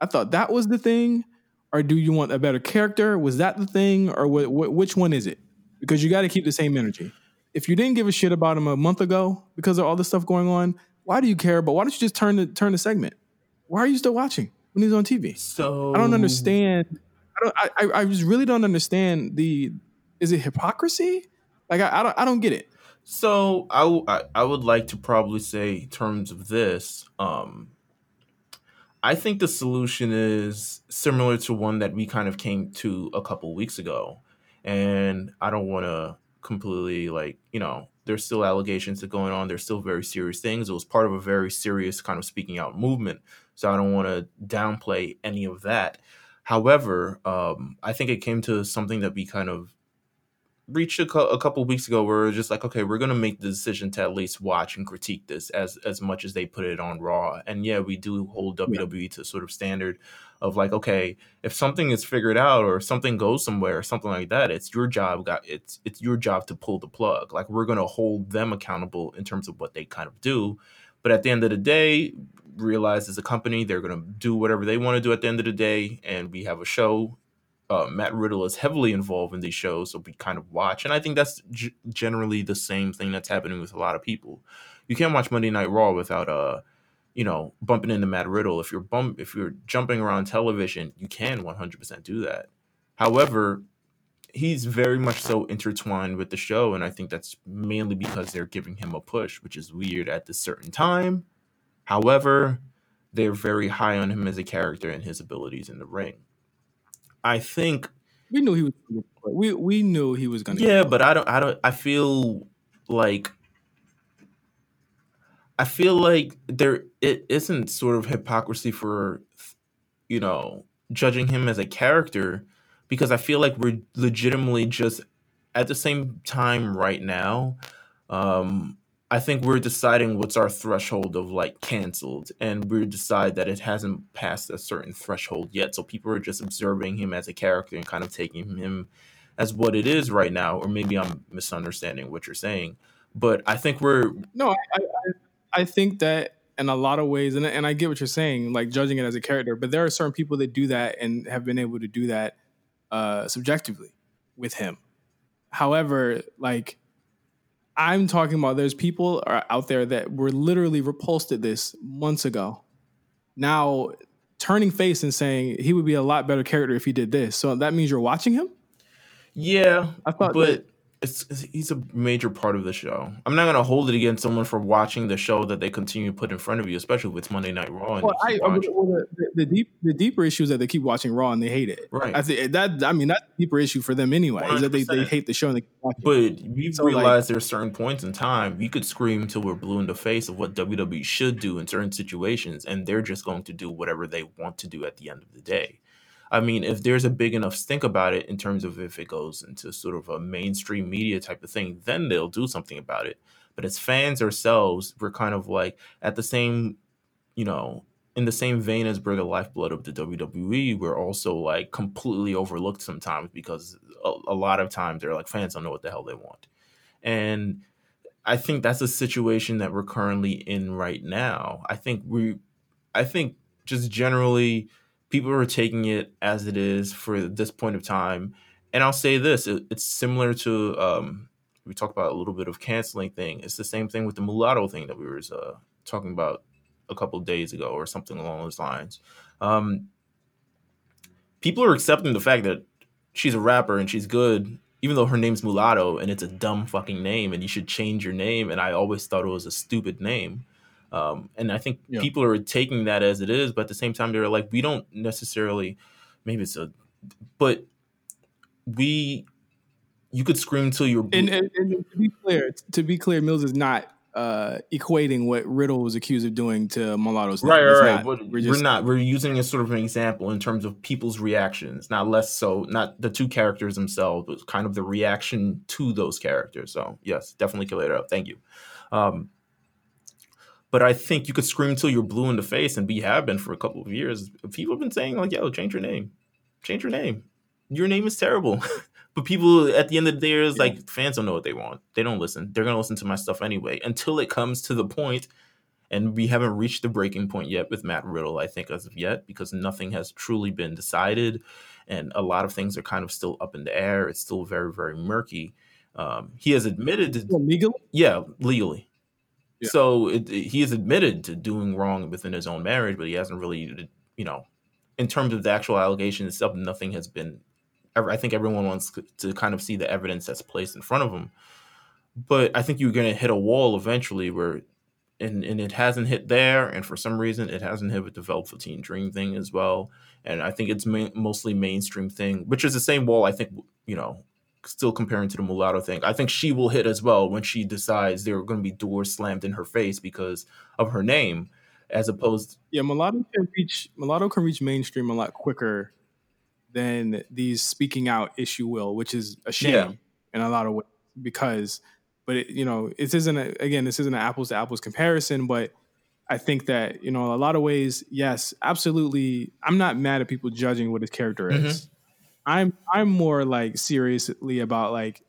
I thought that was the thing, or do you want a better character? Was that the thing, or wh- wh- which one is it? Because you got to keep the same energy. If you didn't give a shit about him a month ago because of all the stuff going on, why do you care? But why don't you just turn the turn the segment? Why are you still watching when he's on TV? So I don't understand. I don't. I, I, just really don't understand the. Is it hypocrisy? Like I, I don't. I don't get it. So I, w- I I would like to probably say in terms of this, um, I think the solution is similar to one that we kind of came to a couple weeks ago, and I don't want to completely like you know there's still allegations that going on. There's still very serious things. It was part of a very serious kind of speaking out movement, so I don't want to downplay any of that. However, um, I think it came to something that we kind of reached a, cou- a couple of weeks ago where we're just like, okay, we're gonna make the decision to at least watch and critique this as as much as they put it on Raw. And yeah, we do hold WWE to sort of standard of like, okay, if something is figured out or something goes somewhere or something like that, it's your job. Got it's it's your job to pull the plug. Like we're gonna hold them accountable in terms of what they kind of do. But at the end of the day, realize as a company they're gonna do whatever they want to do at the end of the day, and we have a show uh, Matt Riddle is heavily involved in these shows, so we kind of watch. And I think that's g- generally the same thing that's happening with a lot of people. You can't watch Monday Night Raw without uh, you know, bumping into Matt Riddle. If you're bump, if you're jumping around television, you can 100% do that. However, he's very much so intertwined with the show, and I think that's mainly because they're giving him a push, which is weird at this certain time. However, they're very high on him as a character and his abilities in the ring. I think We knew he was. We we knew he was going to. yeah, but I don't I don't I feel like I feel like there it isn't sort of hypocrisy for you know judging him as a character because I feel like we're legitimately just at the same time right now um I think we're deciding what's our threshold of like canceled, and we decide that it hasn't passed a certain threshold yet. So people are just observing him as a character and kind of taking him as what it is right now. Or maybe I'm misunderstanding what you're saying, but I think we're No, I, I I- think that in a lot of ways, and and I get what you're saying, like judging it as a character. But there are certain people that do that and have been able to do that uh, subjectively with him. However, like I'm talking about, there's people are out there that were literally repulsed at this months ago. Now turning face and saying he would be a lot better character if he did this. So that means you're watching him. Yeah, I thought but that- it's, it's he's a major part of the show. I'm not gonna hold it against someone for watching the show that they continue to put in front of you, especially with Monday Night Raw. And Well, I, I- well, the, the deep the deeper issue is that they keep watching Raw and they hate it. Right. I think that I mean that's a deeper issue for them anyway. Is that they, they 100%. hate the show and they keep watching. But we've So, like- realized there are certain points in time you could scream until we're blue in the face of what WWE should do in certain situations, and they're just going to do whatever they want to do at the end of the day. I mean, if there's a big enough stink about it in terms of if it goes into sort of a mainstream media type of thing, then they'll do something about it. But as fans ourselves, we're kind of like at the same, you know, in the same vein as the lifeblood of the WWE, we're also like completely overlooked sometimes because a, a lot of times they're like fans don't know what the hell they want. And I think that's a situation that we're currently in right now. I think we I think just generally people are taking it as it is for this point of time. And I'll say this, it, it's similar to um we talked about a little bit of canceling thing. It's the same thing with the mulatto thing that we were uh, talking about a couple days ago or something along those lines. Um, people are accepting the fact that she's a rapper and she's good, even though her name's mulatto and it's a dumb fucking name and you should change your name. And I always thought it was a stupid name. Um, and I think Yeah. people are taking that as it is, but at the same time, they're like, we don't necessarily, maybe it's a, but we, you could scream till you're. And, and, and to be clear, to be clear, Meelz is not uh, equating what Riddle was accused of doing to Mulatto's. Right, right, right. not. We're We're, not. We're using as sort of an example in terms of people's reactions, not less so, not the two characters themselves, but kind of the reaction to those characters. So yes, definitely clear it up. Thank you. Um, but I think you could scream till you're blue in the face, and we have been for a couple of years. People have been saying like, "Yo, change your name, change your name. Your name is terrible." but people at the end of the day is like, fans don't know what they want. They don't listen. They're gonna listen to my stuff anyway until it comes to the point and we haven't reached the breaking point yet with Matt Riddle, I think, as of yet, because nothing has truly been decided. And a lot of things are kind of still up in the air. It's still very, very murky. Um, he has admitted to, legally. yeah, legally. Yeah. So it, it- he has admitted to doing wrong within his own marriage, but he hasn't really, uh, you know, in terms of the actual allegation itself, nothing has been. I think everyone wants to kind of see the evidence that's placed in front of him. But I think you're going to hit a wall eventually where, and, and it hasn't hit there. And for some reason, it hasn't hit with the Velveteen Dream thing as well. And I think it's ma- mostly mainstream thing, which is the same wall I think, you know, still comparing to the mulatto thing. I think she will hit as well when she decides there are going to be doors slammed in her face because of her name, as opposed. Yeah, mulatto can reach mulatto can reach mainstream a lot quicker than these speaking out issue will, which is a shame Yeah. in a lot of ways because, but it, you know, this isn't a, again, this isn't an apples to apples comparison, but I think that you know, a lot of ways, yes, absolutely. I'm not mad at people judging what his character mm-hmm. is. I'm I'm more like seriously about like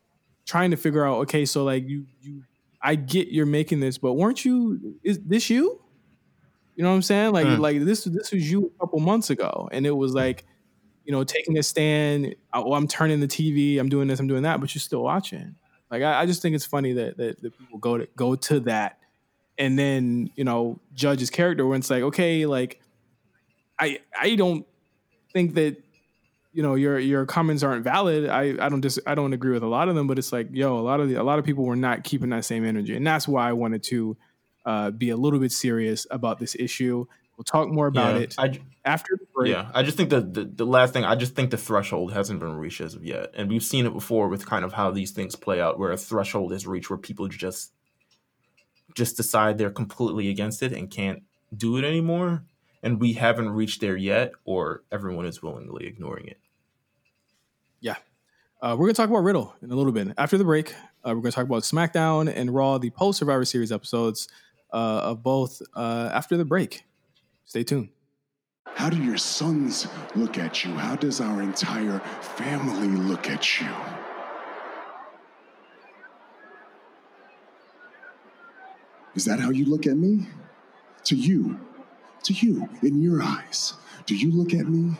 trying to figure out. Okay, so like you you, I get you're making this, but weren't you? Is this you? You know what I'm saying? Like Mm. like this this was you a couple months ago, and it was like, you know, taking a stand. Oh, I'm turning the TV. I'm doing this. I'm doing that. But you're still watching. Like I, I just think it's funny that, that that people go to go to that, and then you know judge his character when it's like, okay, like I I don't think that you know your your comments aren't valid. I I don't just I don't agree with a lot of them, but it's like yo, a lot of the, a lot of people were not keeping that same energy, and that's why I wanted to uh, be a little bit serious about this issue. We'll talk more about Yeah, it I, after. Yeah, I just think that the, the last thing, I just think the threshold hasn't been reached as of yet. And we've seen it before with kind of how these things play out, where a threshold is reached where people just just decide they're completely against it and can't do it anymore. And we haven't reached there yet, or everyone is willingly ignoring it. Yeah. Uh, we're going to talk about Riddle in a little bit. After the break, uh, we're going to talk about SmackDown and Raw, the post Survivor Series episodes uh, of both uh, after the break. Stay tuned. How do your sons look at you? How does our entire family look at you? Is that how you look at me? To you, to you, in your eyes, do you look at me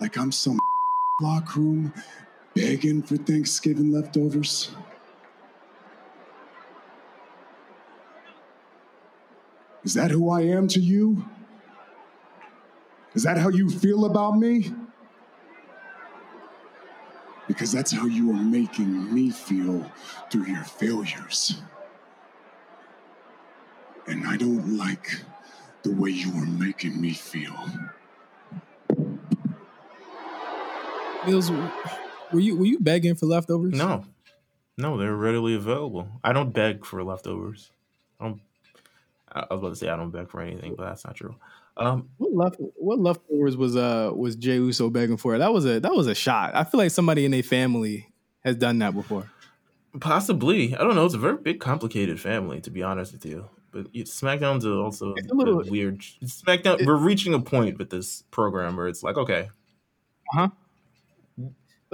like I'm some locker room begging for Thanksgiving leftovers? Is that who I am to you? Is that how you feel about me? Because that's how you are making me feel through your failures. And I don't like the way you are making me feel. Meelz, were you were you begging for leftovers? No, no, they're readily available. I don't beg for leftovers. I don't. I was about to say I don't beg for anything, but that's not true. Um, What left what leftovers was uh was Jey Uso begging for? That was a that was a shot. I feel like somebody in a family has done that before. possibly. I don't know. It's a very big, complicated family, to be honest with you. But SmackDown's also It's a little- a weird. SmackDown. it- we're reaching a point with this program where it's like, okay,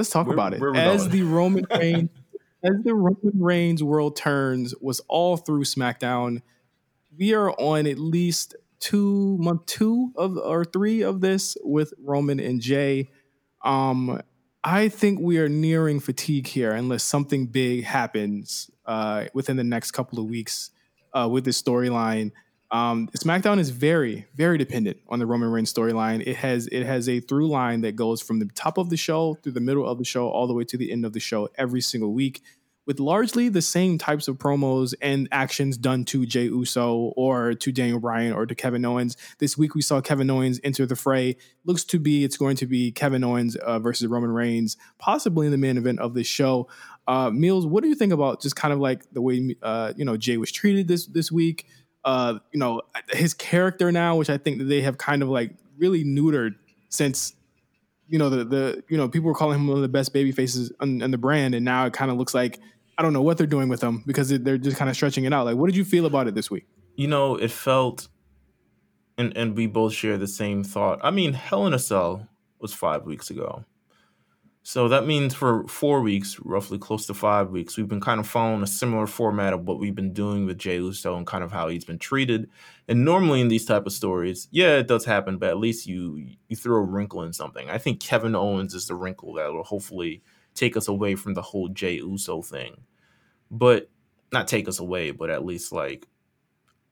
Let's talk Where- about it. where As going? the Roman Reigns as the Roman Reigns world turns was all through SmackDown. We are on at least two month two of or three of this with Roman and Jey. Um, I think we are nearing fatigue here unless something big happens uh, within the next couple of weeks uh, with this storyline. Um, SmackDown is very, very dependent on the Roman Reigns storyline. It has it has a through line that goes from the top of the show through the middle of the show all the way to the end of the show every single week, with largely the same types of promos and actions done to Jey Uso or to Daniel Bryan or to Kevin Owens. This week we saw Kevin Owens enter the fray. Looks to be it's going to be Kevin Owens uh, versus Roman Reigns, possibly in the main event of this show. Uh, Meelz, what do you think about just kind of like the way uh, you know Jay was treated this this week? Uh, you know his character now, which I think that they have kind of like really neutered since you know the the you know people were calling him one of the best baby faces on, on the brand, and now it kind of looks like I don't know what they're doing with him because they're just kind of stretching it out. Like, what did you feel about it this week? you know, it felt, and and we both share the same thought. I mean, Hell in a Cell was five weeks ago, so that means for four weeks, roughly close to five weeks, we've been kind of following a similar format of what we've been doing with Jey Uso and kind of how he's been treated. And normally in these type of stories, yeah, it does happen, but at least you you throw a wrinkle in something. I think Kevin Owens is the wrinkle that will hopefully take us away from the whole Jey Uso thing, but not take us away, but at least like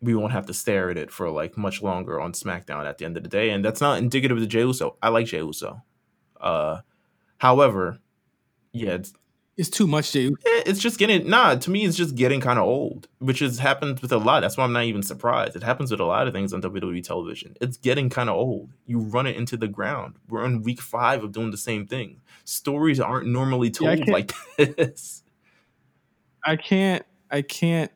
we won't have to stare at it for like much longer on SmackDown at the end of the day. And that's not indicative of Jey Uso. I like Jey Uso. Uh, however, yeah, it's, It's too much, Jay. eh, it's just getting nah. To me, it's just getting kind of old, which has happened with a lot. That's why I'm not even surprised. It happens with a lot of things on WWE television. It's getting kind of old. You run it into the ground. We're in week five of doing the same thing. Stories aren't normally told can't- like this. I can't I can't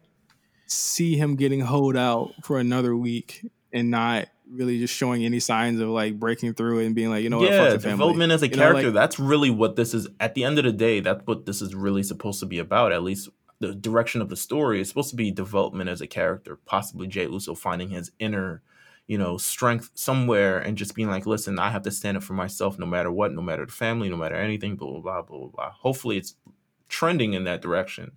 see him getting hoed out for another week and not really just showing any signs of like breaking through and being like, you know what, yeah, fuck the family. development as a You know, character. like- that's really what this is. At the end of the day, that's what this is really supposed to be about. At least the direction of the story is supposed to be development as a character. Possibly Jey Uso finding his inner, you know, strength somewhere and just being like, listen, I have to stand up for myself no matter what, no matter the family, no matter anything. Blah blah blah blah blah. Hopefully, it's trending in that direction.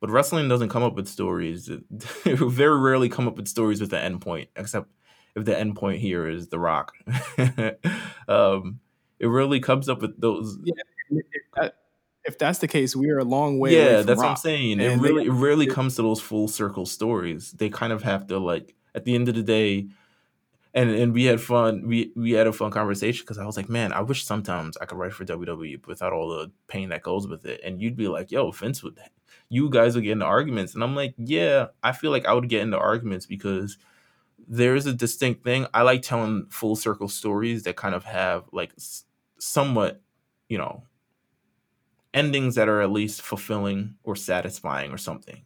But wrestling doesn't come up with stories. It very rarely come up with stories with an end point, except if the end point here is The Rock. um, it really comes up with those. if, that- if that's the case, we are a long way away yeah, that's what I'm Rock. saying. It And they- really, it rarely comes to those full circle stories. They kind of have to like at the end of the day. And, and we had fun. We we had a fun conversation because I was like, man, I wish sometimes I could write for WWE without all the pain that goes with it. And you'd be like, yo, Vince would, you guys would get into arguments, and I'm like, yeah, I feel like I would get into arguments because there is a distinct thing. I like telling full circle stories that kind of have like s- somewhat, you know, endings that are at least fulfilling or satisfying or something.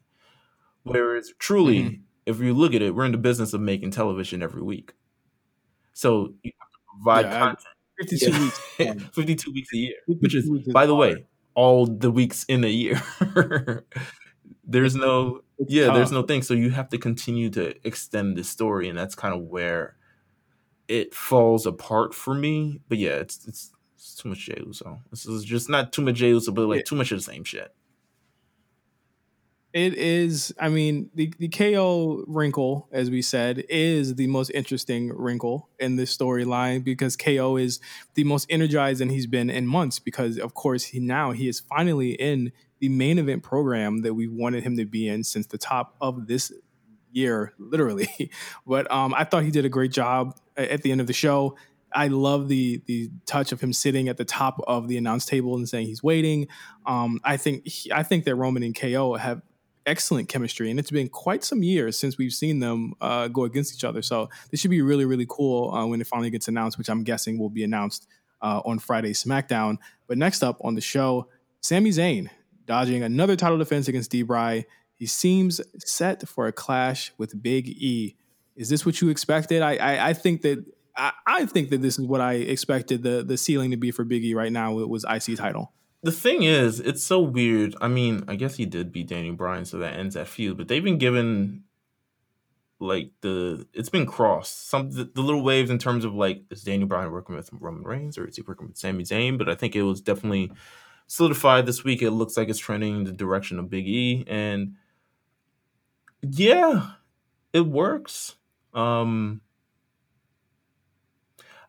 Whereas truly, Mhm. if you look at it, we're in the business of making television every week. So you have to provide Yeah, I- content 52 Yeah. weeks. um, 52 weeks a year, which is, by the way, all the weeks in a year. there's no, It's yeah, there's no thing. So you have to continue to extend the story, and that's kind of where it falls apart for me. But yeah, it's it's, it's too much Jey Uso. This is just not too much Jey Uso, but like Yeah. too much of the same shit. It is, I mean, the, the KO wrinkle, as we said, is the most interesting wrinkle in this storyline because KO is the most energized and he's been in months because, of course, he now he is finally in the main event program that we wanted him to be in since the top of this year, literally. but um, I thought he did a great job at the end of the show. I love the the touch of him sitting at the top of the announce table and saying he's waiting. Um, I think he, I think that Roman and KO have excellent chemistry, and it's been quite some years since we've seen them uh, go against each other. So this should be really really cool uh, when it finally gets announced, which I'm guessing will be announced uh, on Friday SmackDown. But next up on the show, Sami Zayn dodging another title defense against D-Bry. He seems set for a clash with Big E. Is this what you expected? I I, I think that I, I, think that this is what I expected the the ceiling to be for Big E right now. It was IC title. The thing is, it's so weird. I mean, I guess he did beat Daniel Bryan, so that ends that feud. But they've been given like the it's been crossed some the, the, little waves in terms of like is Daniel Bryan working with Roman Reigns or is he working with Sami Zayn? But I think it was definitely solidified this week. It looks like it's trending in the direction of Big E, and yeah, it works. Um,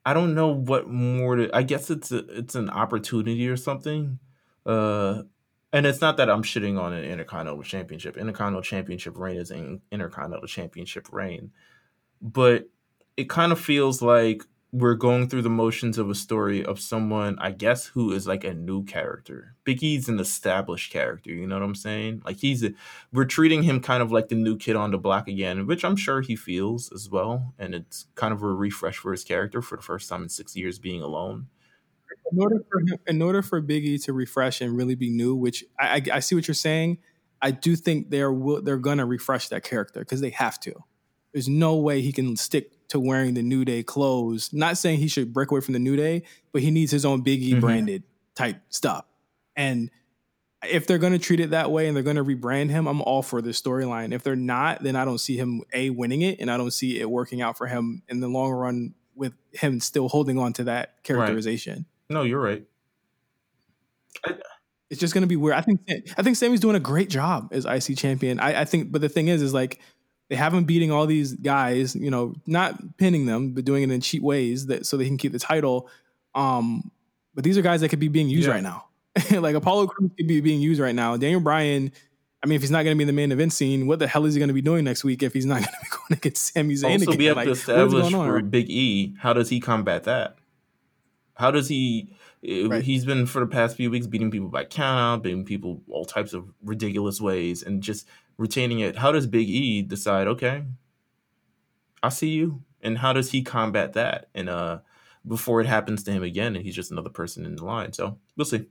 I don't know what more to. I guess it's a, it's an opportunity or something. Uh, and it's not that I'm shitting on an Intercontinental Championship. Intercontinental Championship reign is an Intercontinental Championship reign, but it kind of feels like we're going through the motions of a story of someone, I guess, who is like a new character. Big E's an established character, you know what I'm saying? Like he's a, we're treating him kind of like the new kid on the block again, which I'm sure he feels as well. And it's kind of a refresh for his character for the first time in six years being alone. In order for him, in order for Biggie to refresh and really be new, which I, I, I see what you're saying, I do think they're they're gonna refresh that character because they have to. There's no way he can stick to wearing the New Day clothes. Not saying he should break away from the New Day, but he needs his own Biggie mm-hmm. branded type stuff. And if they're going to treat it that way and they're going to rebrand him, I'm all for this storyline. If they're not, then I don't see him a winning it, and I don't see it working out for him in the long run with him still holding on to that characterization. Right. No, you're right. I, it's just going to be weird. I think I think Sami's doing a great job as IC champion. I, I think, but the thing is, is like they have him beating all these guys, you know, not pinning them, but doing it in cheap ways that so they can keep the title. Um, but these are guys that could be being used yeah. right now. like Apollo Crews could be being used right now. Daniel Bryan, I mean, if he's not going to be in the main event scene, what the hell is he going to be doing next week if he's not going to be going against Sami Zayn? Also, again? we have like, to establish for Big E, how does he combat that? How does he? Eh, right. He's been for the past few weeks beating people by count, beating people all types of ridiculous ways, and just retaining it. How does Big E decide? Okay, I see you, and how does he combat that? And uh, before it happens to him again, and he's just another person in the line. So we'll see.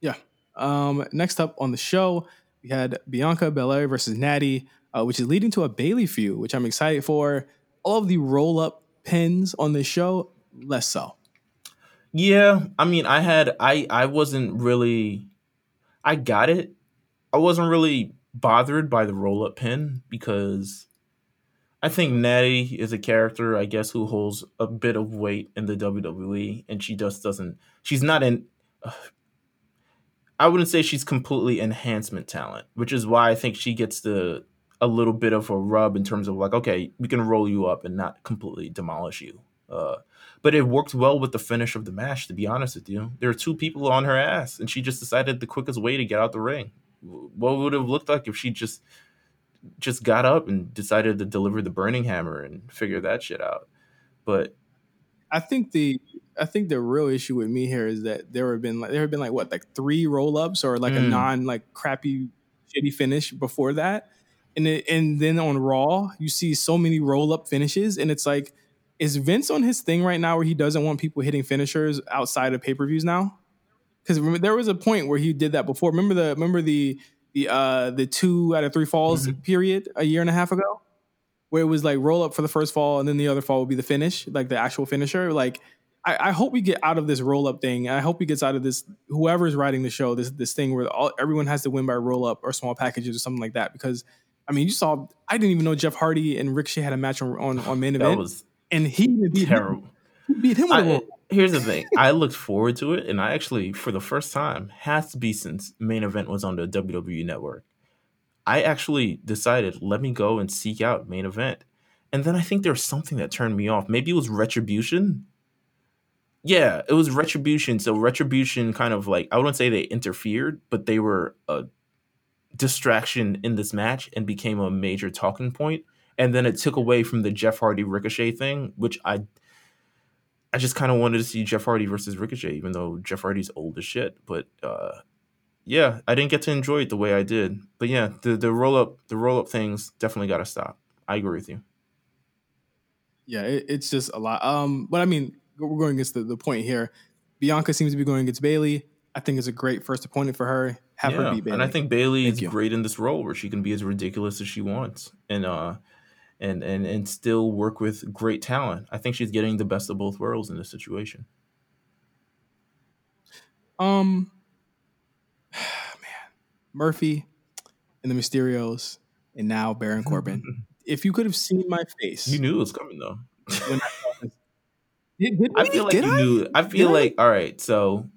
Yeah. Um, next up on the show, we had Bianca Belair versus Natty, uh, which is leading to a Bayley feud, which I'm excited for. All of the roll up pins on the show, less so. Yeah, I mean, I had I I wasn't really I got it I wasn't really bothered by the roll up pin because I think Natty is a character, I guess, who holds a bit of weight in the WWE, and she just doesn't. She's not in. Uh, I wouldn't say she's completely enhancement talent, which is why I think she gets the a little bit of a rub in terms of like, okay, we can roll you up and not completely demolish you. Uh, but it worked well with the finish of the match. To be honest with you, there are two people on her ass, and she just decided the quickest way to get out the ring what would have looked like if she just just got up and decided to deliver the burning hammer and figure that shit out. But I think the I think the real issue with me here is that there have been like there have been like what like three roll ups or like mm. a non like crappy shitty finish before that, and it, and then on Raw you see so many roll up finishes and it's like is Vince on his thing right now where he doesn't want people hitting finishers outside of pay per views now? Because there was a point where he did that before. Remember the remember the the uh the two out of three falls mm-hmm. period a year and a half ago, where it was like roll up for the first fall and then the other fall would be the finish, like the actual finisher. Like I, I hope we get out of this roll up thing. I hope he gets out of this. Whoever's writing the show, this this thing where all, everyone has to win by roll up or small packages or something like that. Because I mean, you saw I didn't even know Jeff Hardy and Ricochet had a match on on, on main event, and he terrible. Beat him with I, a roll here's the thing. I looked forward to it, and I actually, for the first time, has to be since main event was on the WWE network. I actually decided, let me go and seek out main event. And then I think there was something that turned me off. Maybe it was retribution. Yeah, it was retribution. So retribution kind of like I wouldn't say they interfered, but they were a distraction in this match and became a major talking point. And then it took away from the Jeff Hardy Ricochet thing, which I I just kind of wanted to see Jeff Hardy versus Ricochet, even though Jeff Hardy's old as shit. But uh, yeah, I didn't get to enjoy it the way I did. But yeah, the the roll up the roll up things definitely got to stop. I agree with you. Yeah, it, it's just a lot. Um, but I mean, we're going against the, the point here. Bianca seems to be going against Bayley. I think it's a great first opponent for her. Have yeah, her beat Bayley. and I think Bayley Thank is you. great in this role where she can be as ridiculous as she wants, and uh, and and and still work with great talent. I think she's getting the best of both worlds in this situation. Um, man, Murphy and the Mysterios, and now Baron Corbin. if you could have seen my face, You knew it was coming though. when I. Did, did I feel like you I? knew. I feel Did I? like all right. So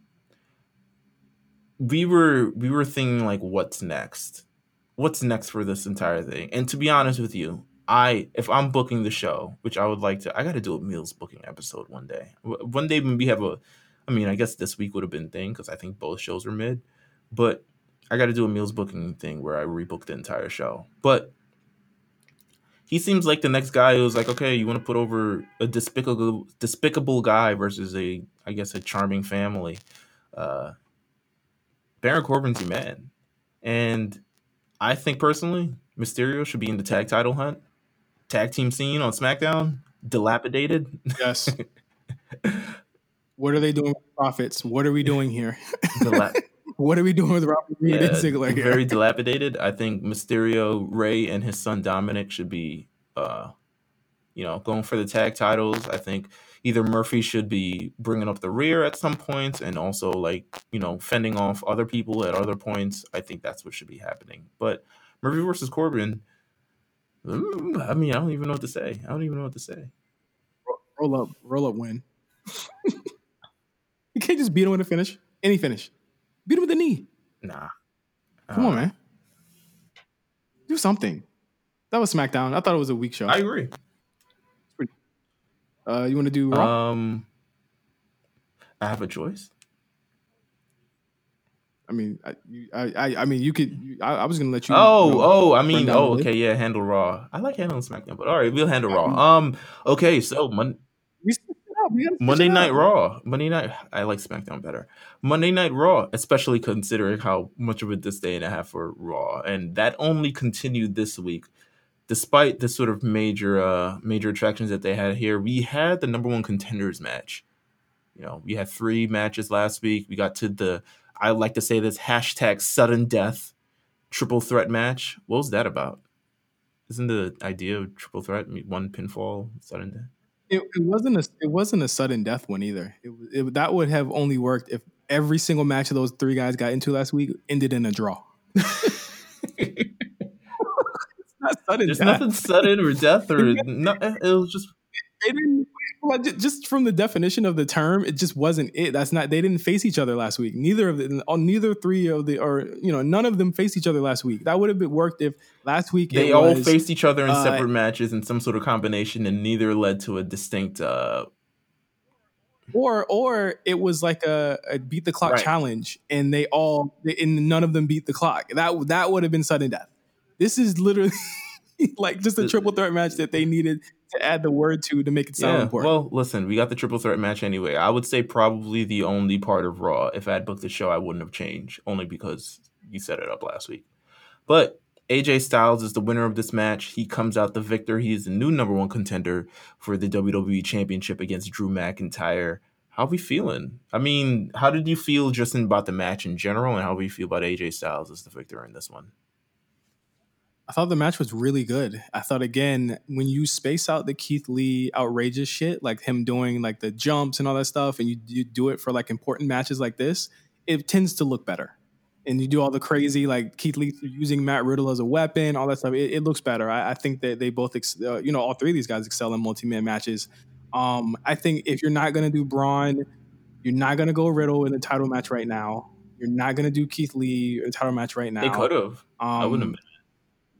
we were we were thinking like, what's next? What's next for this entire thing? And to be honest with you, I if I'm booking the show, which I would like to, I got to do a Meelz booking episode one day. One day when we have a, I mean, I guess this week would have been thing because I think both shows are mid, but I got to do a Meelz booking thing where I rebook the entire show. But he seems like the next guy who's like, okay, you want to put over a despicable, despicable guy versus a, I guess, a charming family. Uh, Baron Corbin's your man, and I think personally, Mysterio should be in the tag title hunt. Tag team scene on SmackDown, dilapidated. Yes. what are they doing with profits? What are we doing here? What are we doing with Robert Roode and Ziggler here? very dilapidated. I think Mysterio, Rey, and his son Dominic should be, uh, you know, going for the tag titles. I think either Murphy should be bringing up the rear at some points, and also like you know fending off other people at other points. I think that's what should be happening. But Murphy versus Corbin. Mm, I mean, I don't even know what to say. I don't even know what to say. roll up, roll up, win. you can't just beat him with a finish. Any finish. Beat him with a knee. Nah. Come on, Uh, man. Do something. That was SmackDown. I thought it was a weak show. I agree. uh, you want to do Raw? Um, I have a choice. I mean, I, I, I, I mean, you could. You, I, I was gonna let you. Oh, know, oh, I mean, oh, okay, yeah, handle Raw. I like handling SmackDown, but all right, we'll handle Raw. Um, okay, so Mon- We switched it up. We Monday Night. Raw. Monday Night. I like SmackDown better. Monday Night Raw, especially considering how much of a disdain I have for Raw, and that only continued this week, despite the sort of major, uh, major attractions that they had here. We had the number one contenders match. You know, we had three matches last week. We got to the, I like to say this hashtag sudden death triple threat match. What was that about? Isn't the idea of triple threat one pinfall sudden death? It, it wasn't a. It wasn't a sudden death one either. It, was- it that would have only worked if every single match of those three guys got into last week ended in a draw. it's not sudden There's death. nothing sudden or death or no, it was just They didn't. Just from the definition of the term, it just wasn't it. That's not. They didn't face each other last week. Neither of the. oh, Neither three of the, or you know, none of them faced each other last week. That would have been worked if last week they all was, faced each other in uh, separate matches in some sort of combination and neither led to a distinct uh or or it was like a, a beat the clock Right. challenge, and they all and none of them beat the clock. That that would have been sudden death. This is literally like just a triple threat match that they needed to add the word to to make it sound yeah. important. Well, listen, we got the triple threat match anyway. I would say probably the only part of Raw. If I had booked the show, I wouldn't have changed, only because you set it up last week. But AJ Styles is the winner of this match. He comes out the victor. He is the new number one contender for the WWE Championship against Drew McIntyre. How are we feeling? I mean, how did you feel Justin, about the match in general, and how do you feel about AJ Styles as the victor in this one? I thought the match was really good. I thought again, when you space out the Keith Lee outrageous shit, like him doing like the jumps and all that stuff, and you, you do it for like important matches like this, it tends to look better. And you do all the crazy like Keith Lee using Matt Riddle as a weapon, all that stuff. It, it looks better. I, I think that they both, ex- uh, you know, all three of these guys excel in multi-man matches. Um, I think if you're not gonna do Braun, you're not gonna go Riddle in a title match right now. You're not gonna do Keith Lee in a title match right now. They could have. Um, I wouldn't have.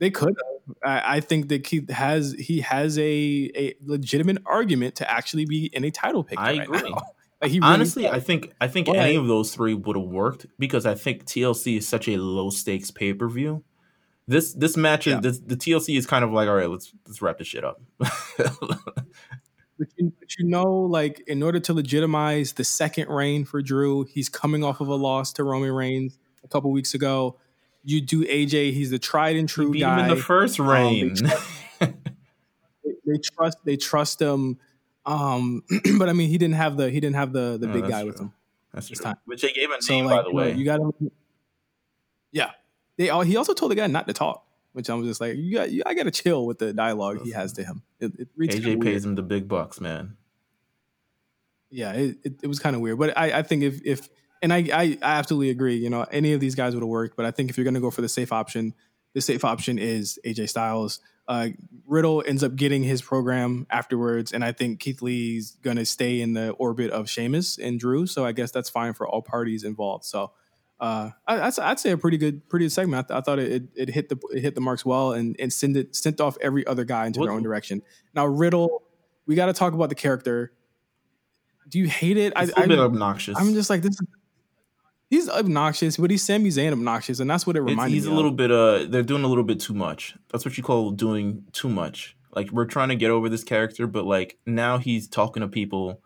They could have. I, I think that Keith has he has a, a legitimate argument to actually be in a title picture. I right agree. now. Like he really Honestly, does. I think I think But- any of those three would have worked because I think TLC is such a low stakes pay per view. This this match is Yeah. this, the TLC is kind of like all right, let's let's wrap this shit up. But you, but you know, like in order to legitimize the second reign for Drew, he's coming off of a loss to Roman Reigns a couple weeks ago. You do AJ, he's the tried and true Beat guy. him in the first Um, they reign. trust- they, they trust they trust him. Um, but I mean, he didn't have the he didn't have the the No, big guy with him. That's this true. time. Which they gave a So name, like, by the you know, way. you got to. Yeah, they all. He also told the guy not to talk, which I was just like, you got. You, I got to chill with the dialogue he has to him. It, it AJ pays him the big bucks, man. yeah, it, it, it was kind of weird. But I, I think if if and I, I I absolutely agree. You know, any of these guys would have worked. But I think if you're going to go for the safe option, the safe option is AJ Styles. Uh, Riddle ends up getting his program afterwards, and I think Keith Lee's going to stay in the orbit of Sheamus and Drew. So I guess that's fine for all parties involved. So. Uh, I, I'd, I'd say a pretty good, pretty good segment. I, th- I thought it, it, it hit the it hit the marks well and, and send it sent off every other guy into their own direction. Now Riddle, we got to talk about the character. Do you hate it? It's a I, little bit I, obnoxious. I'm just like this. is- He's obnoxious, but he's Sami Zayn obnoxious, and that's what it It's- reminded he's a little of. bit uh they're doing a little bit too much. That's what you call doing too much. Like we're trying to get over this character, but like now he's talking to people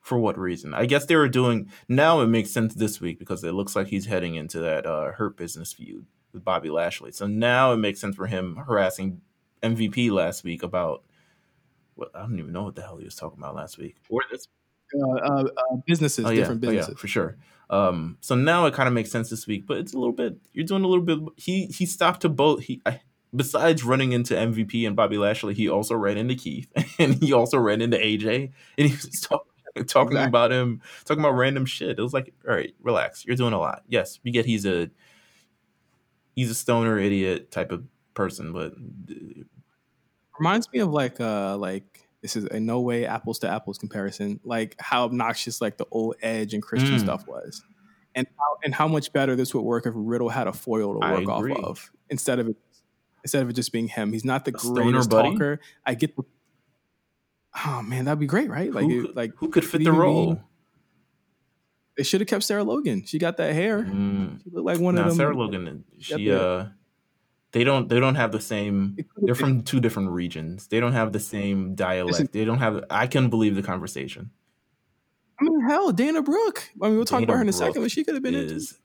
for what reason? I guess they were doing now it makes sense this week because it looks like he's heading into that uh hurt business feud with Bobby Lashley. So now it makes sense for him harassing MVP last week about what I don't even know what the hell he was talking about last week. Or this Uh, uh, uh, businesses, oh, different yeah. Oh, businesses. yeah, for sure. Um, so now it kind of makes sense this week, but it's a little bit. You're doing a little bit. He he stopped to both. He I, besides running into MVP and Bobby Lashley, he also ran into Keith and he also ran into AJ, and he was talk, talking Exactly. about him, talking about random shit. It was like, all right, relax. You're doing a lot. Yes, we get he's a he's a stoner idiot type of person, but Reminds me of like uh like this is in no way apples to apples comparison. Like how obnoxious like the old Edge and Christian Mm. stuff was, and how and how much better this would work if Riddle had a foil to work off of instead of it instead of it just being him. He's not the A greatest talker. I get the. Oh man, that'd be great, right? Like, who, it- like who could fit the even be- role? they should have kept Sarah Logan. She got that hair. Mm. She looked like one Now of them. Sarah Logan, she uh, they don't they don't have the same. They're from two different regions. They don't have the same dialect. They don't have. I couldn't believe the conversation. I mean, hell, Dana Brooke. I mean, we'll talk Dana about her in a Brooke second, but she could have been. Is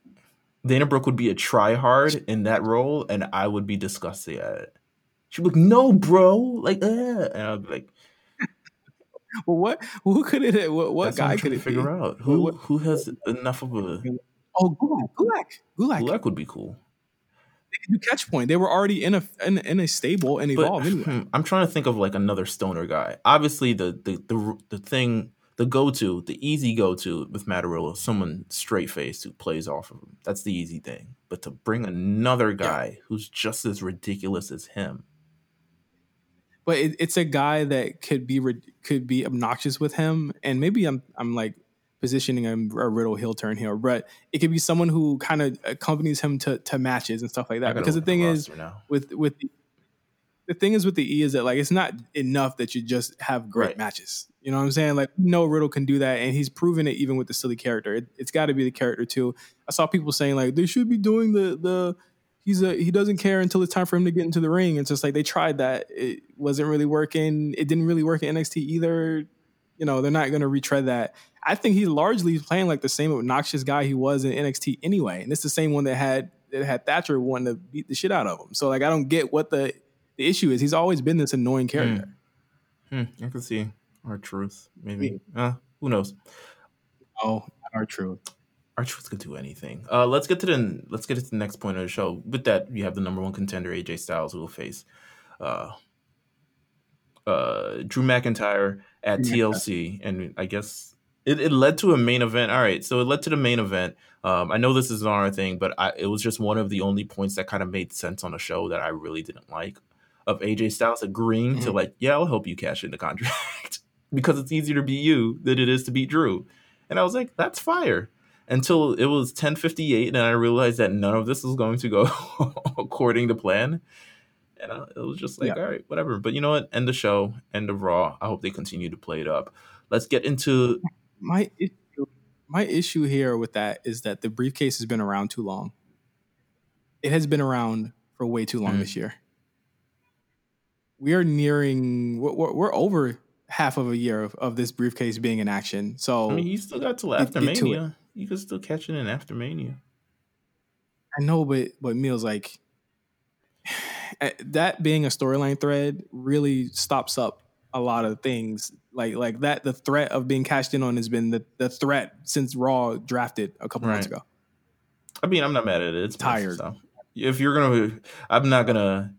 Dana Brooke would be a tryhard in that role, and I would be disgusted at it. She'd be like, "No, bro," like, uh, and I'd be like, Well, what? Who could it? What, what "That's what guy could it figure be? out who what- who has enough of a Oh, Gulak, Gulak, Gulak. Gulak would be cool." Do catch point. They were already in a in, in a stable and But anyway. hmm, I'm trying to think of like another stoner guy. Obviously, the the the, the thing, the go to, the easy go to with Matt Riddle someone straight faced who plays off of him. That's the easy thing. But to bring another guy who's just as ridiculous as him, But it, it's a guy that could be could be obnoxious with him, and maybe I'm I'm like positioning him a riddle heel turn here, but it could be someone who kind of accompanies him to to matches and stuff like that. Because the thing is, now. with with the, the thing is with the E is that like it's not enough that you just have great Right. matches. You know what I'm saying? Like no Riddle can do that, and he's proven it even with the silly character. It, it's got to be the character too. I saw people saying like they should be doing the the he's a he doesn't care until it's time for him to get into the ring. It's just like they tried that. It wasn't really working. It didn't really work in NXT either. You know, they're not going to retread that. I think he largely is playing like the same obnoxious guy he was in NXT anyway. And it's the same one that had that had Thatcher wanting to beat the shit out of him. So like I don't get what the the issue is. He's always been this annoying character. Hmm, I can see R-Truth. Maybe, uh, who knows? Oh, R-Truth. Our truth could do anything. Uh, let's get to the let's get to the next point of the show. With that, you have the number one contender AJ Styles who will face uh, uh, Drew McIntyre at Drew TLC, and I guess it, it led to a main event. All right, so it led to the main event. Um, I know this is not our thing, but I, it was just one of the only points that kind of made sense on a show that I really didn't like. Of AJ Styles agreeing to Mhm. like, yeah, I'll help you cash in the contract because it's easier to beat you than it is to beat Drew. And I was like, that's fire. Until it was 10:58, and I realized that none of this was going to go according to plan. And I, it was just like, Yeah. all right, whatever. But you know what? End the show, end of Raw. I hope they continue to play it up. Let's get into My issue, my issue here with that is that the briefcase has been around too long. It has been around for way too long Mm. this year. We are nearing. We're, we're- over half of a year of, of this briefcase being in action. So I mean, you still got till Get- after get to. Mania. You can still catch it in after Mania. I know, but but Meelz like eh, that being a storyline thread really stops up a lot of things. Like like that, the threat of being cashed in on has been the, the threat since Raw drafted a couple months ago. I mean, I'm not mad at it. It's Tired. So if you're gonna, I'm not gonna.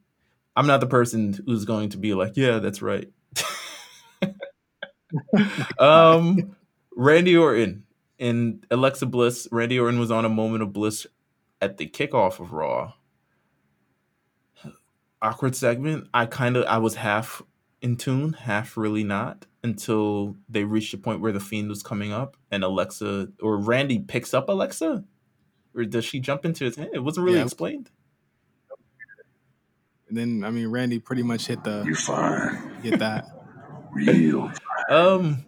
I'm not the person who's going to be like, yeah, that's right. um, Randy Orton and Alexa Bliss. Randy Orton was on a moment of bliss at the kickoff of Raw. Awkward segment. I kind of, I was half in tune, half really not, until they reached the point where the Fiend was coming up, and Alexa or Randy picks up Alexa, or does she jump into his hand? It wasn't really Yeah. explained. And then I mean, Randy pretty much hit the You're fine. hit that. Real. Um,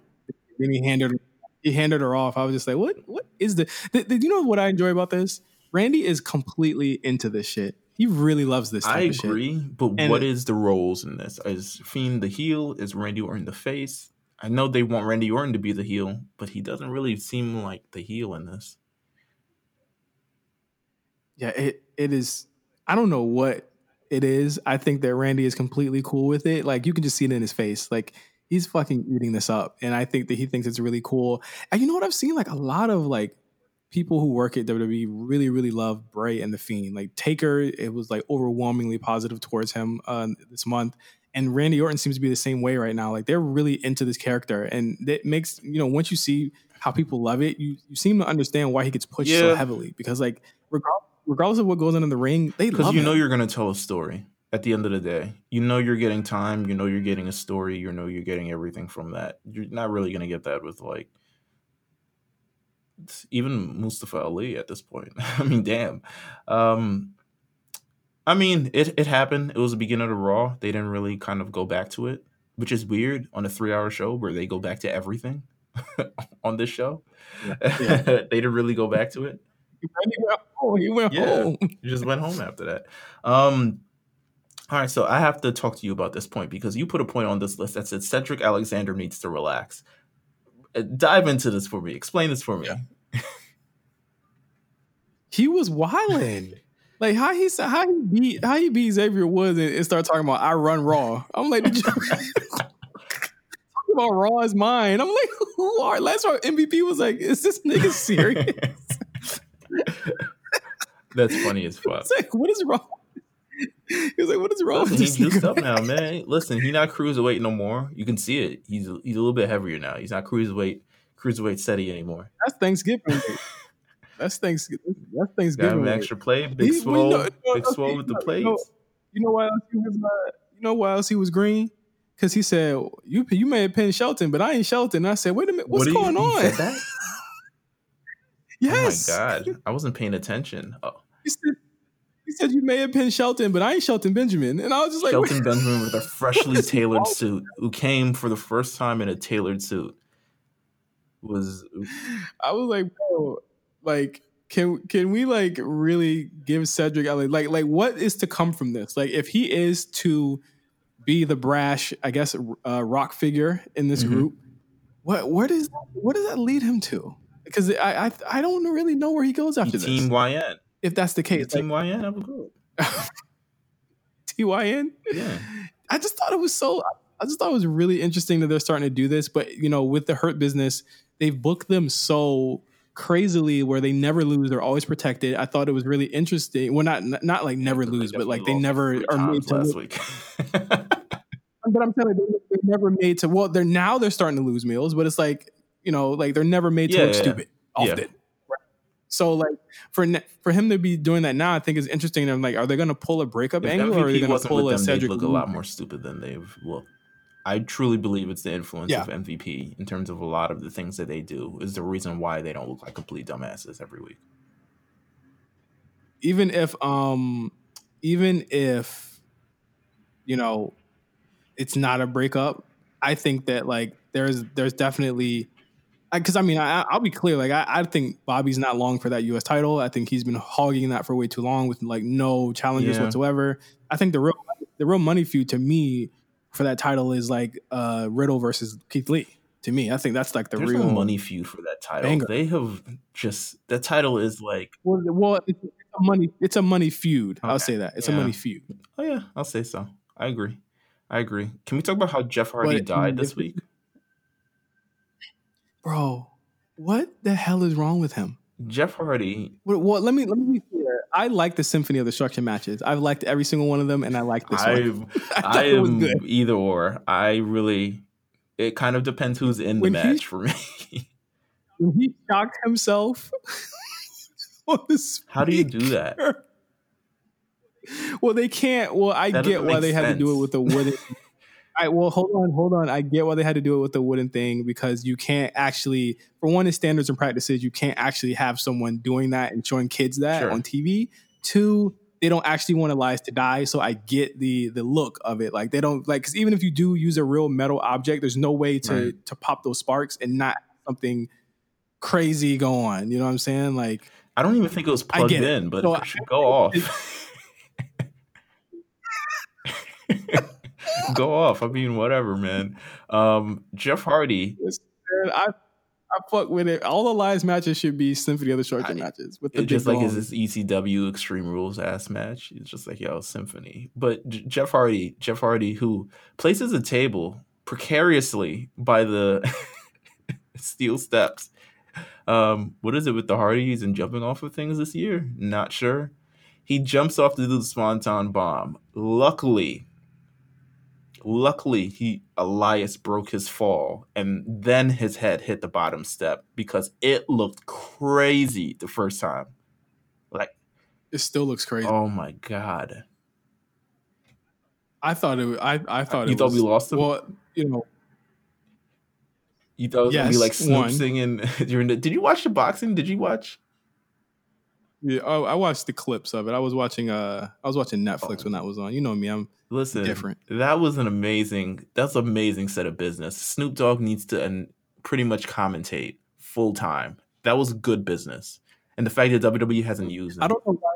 then he handed he handed her off. I was just like, what what is the? Th- th- you know what I enjoy about this? Randy is completely into this shit. He really loves this. Type I of shit. agree, but And- what is the roles in this? Is Fiend the heel? Is Randy Orton the face? I know they want Randy Orton to be the heel, but he doesn't really seem like the heel in this. Yeah, it it is. I don't know what it is. I think that Randy is completely cool with it. Like you can just see it in his face. Like he's fucking eating this up, and I think that he thinks it's really cool. And you know what I've seen? Like a lot of like people who work at WWE really really love Bray and the Fiend. Like Taker, it was like overwhelmingly positive towards him uh, this month. And Randy Orton seems to be the same way right now. Like they're really into this character, and it makes you know once you see how people love it, you you seem to understand why he gets pushed so heavily. Because like regardless, regardless of what goes on in the ring, they Because you know you're going to tell a story at the end of the day. You know you're getting time. You know you're getting a story. You know you're getting everything from that. You're not really going to get that with like even Mustafa Ali at this point. I mean, damn. Um, I mean, it it happened. It was the beginning of the Raw. They didn't really kind of go back to it, which is weird on a three hour show where they go back to everything on this show. Yeah. they didn't really go back to it. Randy went home. He went Yeah. home. You just went home after that. Um, all right, so I have to talk to you about this point because you put a point on this list that said Cedric Alexander needs to relax. Uh, Dive into this for me. Explain this for me. He was wilding. Like how he said how he beat how he beat Xavier Woods and, and start talking about I run Raw. I'm like, did you talking about Raw is mine? I'm like, who are? Last time MVP was like, is this nigga serious? That's funny as fuck. It's like, what is wrong? He was like, what is wrong Listen, with he's juiced up now, man. Listen, he's not cruiserweight no more. You can see it. He's he's a little bit heavier now. He's not cruiserweight cruiserweight steady anymore. That's Thanksgiving. That's Thanksgiving. That's Got Thanksgiving. him week. extra play. Big He- swole. know- you know- big swole with the you know- You know why else he was? Uh, you know why else he was green? Because he said you you may have pinned Shelton, but I ain't Shelton. And I said, wait a minute, what's What do you- going on? yes. Oh my god, I wasn't paying attention. Oh, He said, he said you may have pinned Shelton, but I ain't Shelton Benjamin. And I was just like, Shelton Benjamin with a freshly tailored suit, who came for the first time in a tailored suit, was I was like, bro, like, can can we like really give Cedric Ali like like what is to come from this? Like, if he is to be the brash, I guess, uh, rock figure in this Mhm. group, what where does what does that lead him to? Because I, I I don't really know where he goes after this. Team YN. If that's the case, Team YN of a group. TYN. Yeah. I just thought it was so. I just thought it was really interesting that they're starting to do this. But you know, with the Hurt business, they've booked them so crazily where they never lose. They're always protected. I thought it was really interesting. Well, not not like never lose, but like they never are made to. last week. But I'm telling you, they- they're never made to. Well, they're now they're starting to lose Meelz, but it's like you know, like they're never made to Yeah, look yeah, stupid yeah. often. So like for for him to be doing that now, I think is interesting. I'm like, are they going to pull a breakup if angle, or are they going to pull a them, they'd Cedric? look a lot more stupid than they've looked. I truly believe it's the influence Yeah. of MVP in terms of a lot of the things that they do is the reason why they don't look like complete dumbasses every week. even if um even if you know it's not a breakup i think that like there's there's definitely because I, mean I, i'll be clear like I, I think bobby's not long for that us title i think he's been hogging that for way too long with like no challenges Yeah. whatsoever i think the real the real money feud to me for that title is like uh, Riddle versus Keith Lee. To me, I think that's like the There's real no money feud for that title. banger. They have just that title is like Well, well it's, a money. It's a money feud. I'll say that it's a money feud. oh yeah, I'll say so. I agree. I agree. Can we talk about how Jeff Hardy But, died this week? Bro, what the hell is wrong with him? Jeff Hardy Well, well, let me let me be clear. I like the Symphony of Destruction matches. I've liked every single one of them, and I like this I one. I I am either or. I really it kind of depends who's in the When he- match for me. When he shocked himself on the How do you do that? Well, they can't. Well, I That get why they had to do it with the wooden. I well, hold on, hold on. I get why they had to do it with the wooden thing because you can't actually, for one, in standards and practices, you can't actually have someone doing that and showing kids that Sure. on TV. Two, they don't actually want Elias to die, so I get the the look of it. Like they don't like because even if you do use a real metal object, there's no way to Right. to pop those sparks and not something crazy go on. You know what I'm saying? Like I don't even think it was I plugged it. in, but So it should go off. go off. I mean, whatever, man. Um, Jeff Hardy. Man, I I fuck with it. All the lives matches should be Symphony of the I- matches with the It's just like is this ECW Extreme Rules ass match? It's just like yo symphony. But J- Jeff Hardy, Jeff Hardy, who places a table precariously by the steel steps. Um, what is it with the Hardys and jumping off of things this year? Not sure. He jumps off to do the swanton bomb. Luckily, luckily he Elias broke his fall and then his head hit the bottom step because it looked crazy the first time. Like, It still looks crazy. oh my god. I thought it. was- I I thought You it thought was, we lost him? Well, you know, You thought it was gonna be like Snoop one. singing during the Did you watch the boxing? Did you watch? Yeah, oh, I watched the clips of it. I was watching. Uh, I was watching Netflix when that was on. You know me. I'm Listen, Different. That was an amazing. That's an amazing set of business. Snoop Dogg needs to and pretty much commentate full time. That was good business, and the fact that WWE hasn't used him. I don't know why.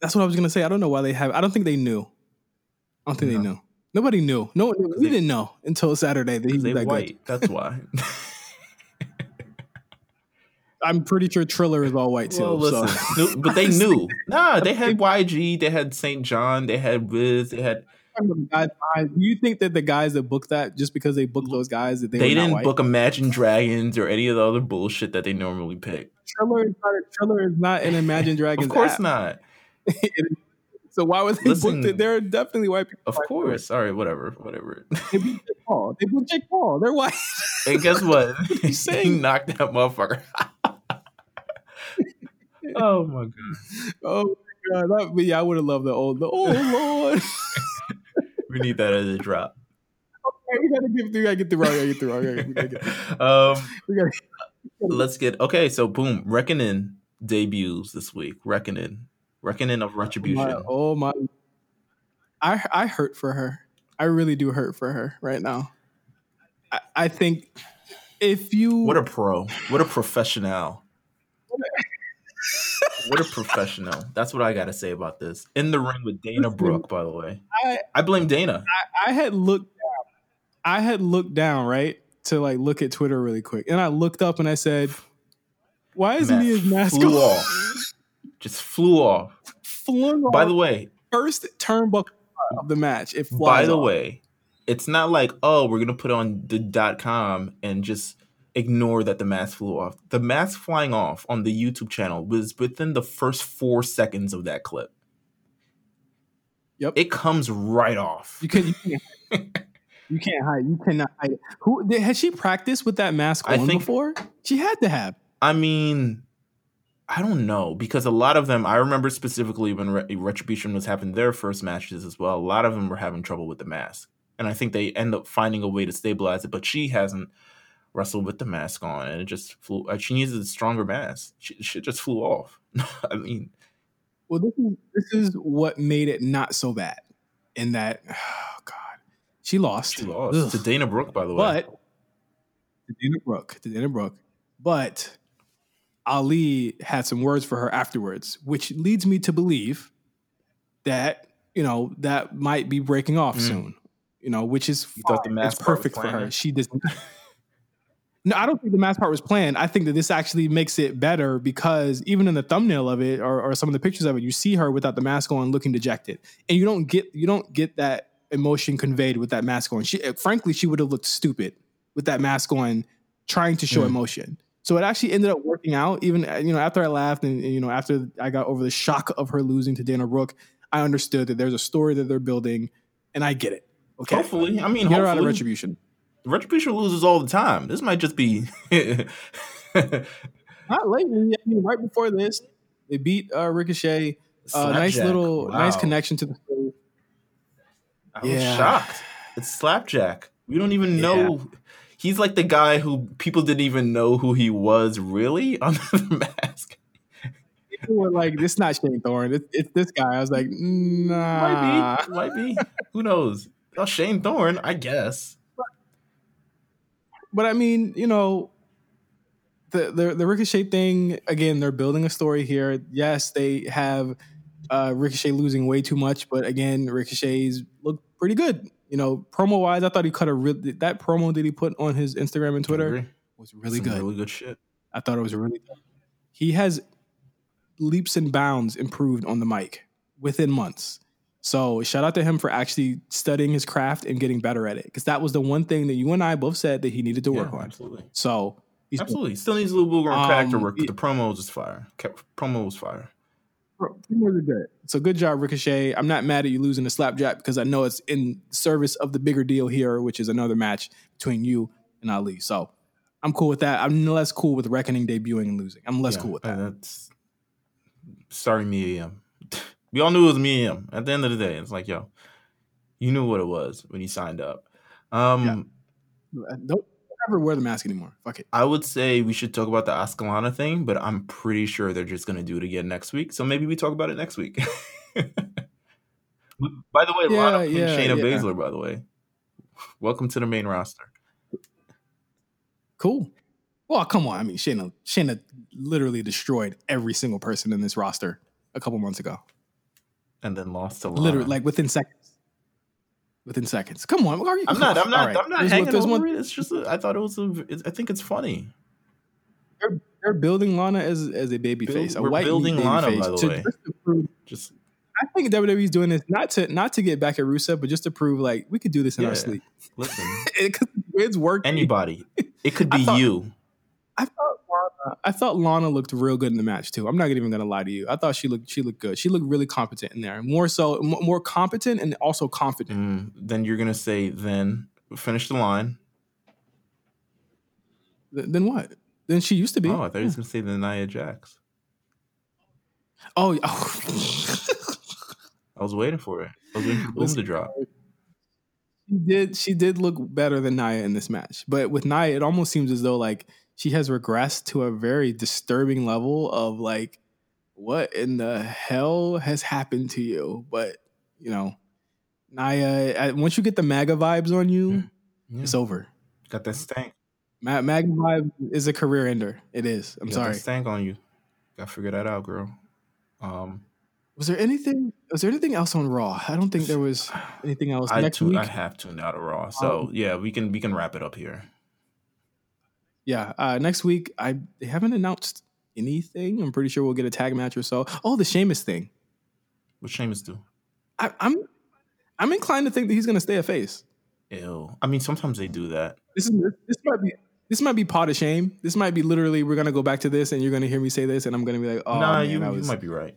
That's what I was gonna say. I don't know why they have. I don't think they knew. I don't think No. they knew. Nobody knew. No, we they- didn't know until Saturday that he was they that good. That's why. I'm pretty sure Triller is all white too. well, listen, so. But they knew. Nah, they had YG, they had St. John, they had Wiz, they had. Do you think that the guys that booked that just because they booked those guys that they, They, didn't book Imagine Dragons or any of the other bullshit that they normally pick. Triller is not, Triller is not an Imagine Dragons. Of course app. not. so why was they Listen, book it? There are definitely white people. Of course. All right, whatever, whatever. They booked Jake Paul. They booked Jake Paul. They're white. and guess what? you he saying? knocked that motherfucker. Oh my god. oh my god! That, but yeah, I would have loved the old. The oh lord. We need that as a drop. okay, we gotta get through. We gotta get through. We gotta get through. We gotta, we gotta get, um, we gotta, let's get okay. So boom, Reckoning debuts this week. Reckoning, Reckoning of Retribution. my, oh my! I I hurt for her. I really do hurt for her right now. I, I think if you What a pro! What a professional! What a professional! That's what I got to say about this. In the ring with Dana Brooke, by the way. I, I blame Dana. I, I had looked down. I had looked down, right? To like look at Twitter really quick. And I looked up and I said, Why isn't Matt he his mask flew off? off. Just flew off. Flung By the way, first turnbuckle of the match. It by the off. way, it's not like oh we're gonna put on the dot com and just ignore that the mask flew off. The mask flying off on the YouTube channel was within the first four seconds of that clip. Yep. It comes right off. You can you can't you can't hide. You cannot hide. Who did, had she practiced with that mask I on think- before? She had to have. I mean, I don't know because a lot of them. I remember specifically when Re- Retribution was having their first matches as well. A lot of them were having trouble with the mask, and I think they end up finding a way to stabilize it. But she hasn't wrestled with the mask on, and it just flew. uh, She needs a stronger mask. She, she just flew off. I mean, Well, this is this is what made it not so bad. In that, oh God, she lost. she lost Ugh. to Dana Brooke, by the way. But to Dana Brooke, to Dana Brooke, but Ali had some words for her afterwards, which leads me to believe that you know that might be breaking off Mm. soon. you know, which is You thought the fine. mask it's perfect for her. She does. No, I don't think the mask part was planned. I think that this actually makes it better because even in the thumbnail of it or, or some of the pictures of it, you see her without the mask on, looking dejected, and you don't get you don't get that emotion conveyed with that mask on. She, frankly, she would have looked stupid with that mask on, trying to show Mm. emotion. So it actually ended up working out. Even uh, you know after I laughed and you know after I got over the shock of her losing to Dana Brooke, I understood that there's a story that they're building, and I get it. Okay, Hopefully, I mean, get her out of retribution. Retribution loses all the time. This might just be. Not lately. I mean, right before this, they beat uh, Ricochet. Uh, nice Slapjack. little, nice connection to the story. I was Yeah. shocked. It's Slapjack. We don't even Yeah. know. He's like the guy who people didn't even know who he was really under the mask. People were like, "This not Shane Thorne. It's, it's this guy." I was like, "Nah." Might be. Might be. Who knows? Oh, Shane Thorne, I guess. But I mean, you know, the, the the Ricochet thing again. They're building a story here. Yes, they have uh, Ricochet losing way too much, but again, Ricochet's look pretty good. You know, promo wise, I thought he cut a real that promo that he put on his Instagram and Twitter was really Some good. Really good shit. I thought it was really good. He has leaps and bounds improved on the mic within months. So shout out to him for actually studying his craft and getting better at it. Because that was the one thing that you and I both said that he needed to work on. absolutely. So he's Absolutely. Still needs a little bit more character Um, work, but the promo was just fire. Kept, promo was fire. promos are good. So good job, Ricochet. I'm not mad at you losing the slapjack because I know it's in service of the bigger deal here, which is another match between you and Ali. So I'm cool with that. I'm less cool with Reckoning debuting and losing. I'm less Yeah, cool with and that. That's sorry, me and him. We all knew it was me and him. At the end of the day, it's like, yo, you knew what it was when you signed up. Um, Uh, Don't ever wear the mask anymore. Fuck it. I would say we should talk about the Asuka Lana thing, but I'm pretty sure they're just gonna do it again next week. So maybe we talk about it next week. by the way, Yeah, Lana yeah, Shayna yeah. Baszler. By the way, welcome to the main roster. Cool. Well, come on. I mean, Shayna, Shayna literally destroyed every single person in this roster a couple months ago. And then lost to Lana. Literally, like within seconds. Within seconds. Come on. Are you, I'm not. I'm not. Right. I'm not There's hanging there's over one- it. It's just. A, I thought it was. A, it's, I think it's funny. They're, they're building Lana as, as a baby Build- face. A we're white building baby Lana, face by the to- way. just to prove- Just I think WWE's doing this not to not to get back at Rusev, but just to prove like we could do this in Yeah. our sleep. listen. It, it's working. Anybody. It could be thought- you. I thought Lana, I thought Lana looked real good in the match too. I'm not even gonna lie to you. I thought she looked she looked good. She looked really competent in there. More so, m- more competent and also confident. Mm, then you're gonna say then finish the line. Th- then what? Then she used to be. Oh, I thought he was gonna say the Nia Jax. Oh, oh. I was waiting for it. I was waiting for Boom to drop. she did. She did look better than Nia in this match. But with Nia, it almost seems as though like she has regressed to a very disturbing level of like, what in the hell has happened to you? But you know, Nia, I- once you get the MAGA vibes on you, Yeah. it's over. Got that stank. Ma- MAGA vibe is a career ender. It is. I'm sorry. That stank on you. Got to figure that out, girl. Um, Was there anything? Was there anything else on Raw? I don't think there was anything else. I Next week, I have tuned out of Raw, so Um, yeah, we can we can wrap it up here. Yeah, uh, next week I they haven't announced anything. I'm pretty sure we'll get a tag match or so. Oh, the Sheamus thing. What Sheamus do? I, I'm I'm inclined to think that he's going to stay a face. Ew. I mean, sometimes they do that. This is this might be this might be pot of shame. This might be literally we're going to go back to this, and you're going to hear me say this, and I'm going to be like, oh, nah, man, you, I you might be right.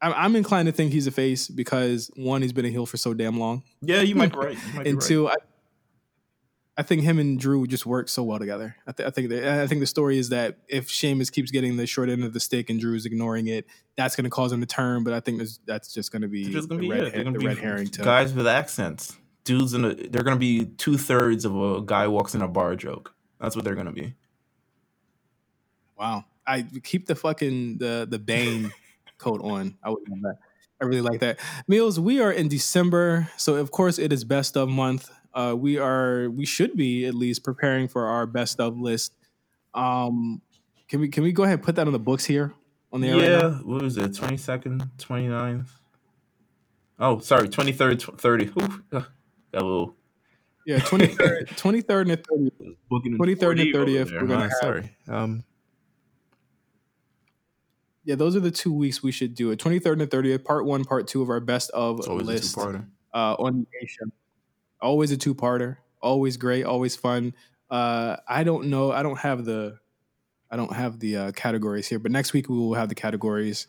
I'm, I'm inclined to think he's a face because one, he's been a heel for so damn long, Yeah, you might be right. You might be and right. two, I. I think him and Drew just work so well together. I, th- I think that, I think the story is that if Sheamus keeps getting the short end of the stick and Drew's ignoring it, that's going to cause him to turn. But I think that's, that's just going to be just gonna the be red, it. Gonna the be red herring to guys with accents. Dudes in a. They're gonna be two thirds of a guy walks in a bar joke. That's what they're gonna be. Wow. I keep the fucking the the Bane coat on. I would love that. I really like that. Meelz, we are in December, so of course it is best of month. Uh, we are we should be at least preparing for our best of list. Um, can we can we go ahead and put that on the books here on the air? Yeah. now? what was it? Twenty second, 29th? Oh, sorry, twenty third, thirty. Ooh, got a little Yeah, 23rd, 23rd and 30th. booking in 23rd and 30th, there, we're gonna huh? have- sorry. Um, Yeah, those are the two weeks we should do it. 23rd and 30th, part one, part two of our best of list. uh, on the show. Always a two parter. Always great. Always fun. Uh, I don't know. I don't have the. I don't have the uh, categories here, but next week we will have the categories,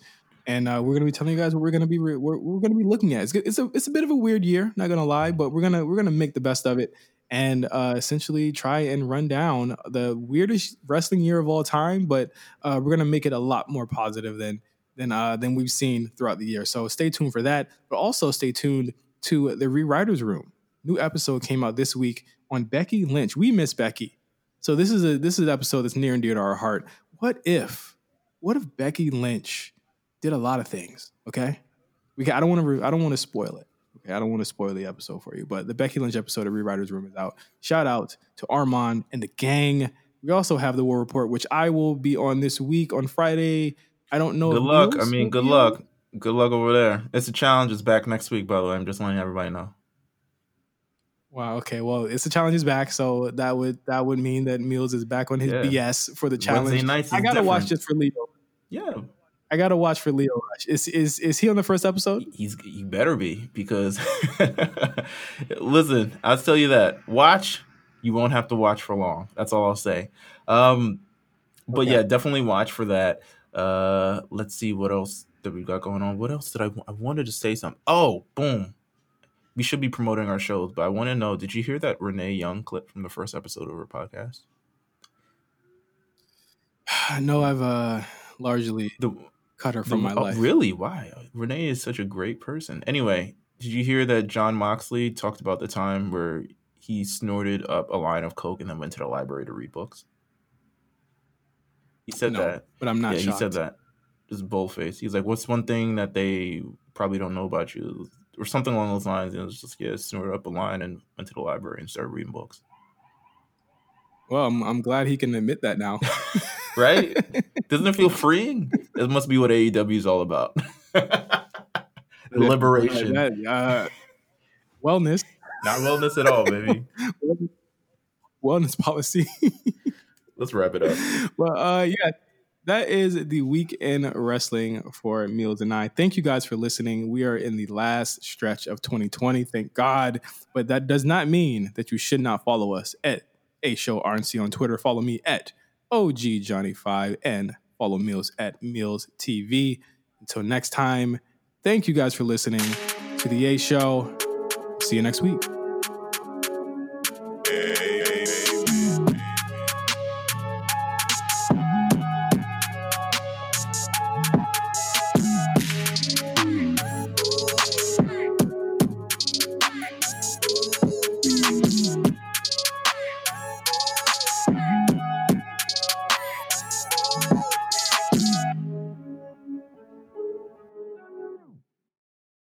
and uh, we're gonna be telling you guys what we're gonna be. Re- we're, we're gonna be looking at. It's, it's a it's a bit of a weird year. Not gonna lie, but we're gonna we're gonna make the best of it and uh, essentially try and run down the weirdest wrestling year of all time. But uh, we're gonna make it a lot more positive than than uh, than we've seen throughout the year. So stay tuned for that, but also stay tuned to the Rewriters Room. New episode came out this week on Becky Lynch. We miss Becky, so this is a this is an episode that's near and dear to our heart. What if, what if Becky Lynch did a lot of things? Okay, we can, I don't want to re- I don't want to spoil it. Okay, I don't want to spoil the episode for you, but the Becky Lynch episode of Rewriters Room is out. Shout out to Armand and the gang. We also have the War Report, which I will be on this week on Friday. I don't know. Good luck. I mean, good be on. luck. Good luck over there. It's a challenge. It's back next week, by the way. I'm just letting everybody know. Wow. Okay. Well, it's the challenge is back, so that would that would mean that Meelz is back on his Yeah. BS for the challenge. Wednesday nights. I gotta watch different. this for Leo. Yeah, I gotta watch for Leo Rush. Is is is he on the first episode? he's he better be because listen, I'll tell you that. Watch, you won't have to watch for long. That's all I'll say. Um, but Okay. yeah, definitely watch for that. Uh, let's see what else that we got going on. What else did I? I wanted to say something. Oh, boom. We should be promoting our shows, but I want to know: Did you hear that Renee Young clip from the first episode of her podcast? no, I've uh largely The cut her from The- my oh, life. Really? Why? Renee is such a great person. Anyway, did you hear that Jon Moxley talked about the time where he snorted up a line of coke and then went to the library to read books? He said No, that. But I'm not yeah, shocked. he said that. Just bullface. He's like, "What's one thing that they probably don't know about you?" Or something along those lines. And it was just yeah, snorted up a line and went to the library and started reading books. Well, I'm, I'm glad he can admit that now. Right? Doesn't it feel freeing? That must be what AEW is all about. Liberation. That, uh, wellness, Not wellness at all, baby. wellness policy. Let's wrap it up. well, uh, yeah, that is the week in wrestling for Meelz and I. Thank you guys for listening. We are in the last stretch of 2020, thank God. But that does not mean that you should not follow us at A Show RNC on Twitter. Follow me at OG Johnny Five and follow Meelz at Meelz TV. Until next time, thank you guys for listening to the A Show. See you next week.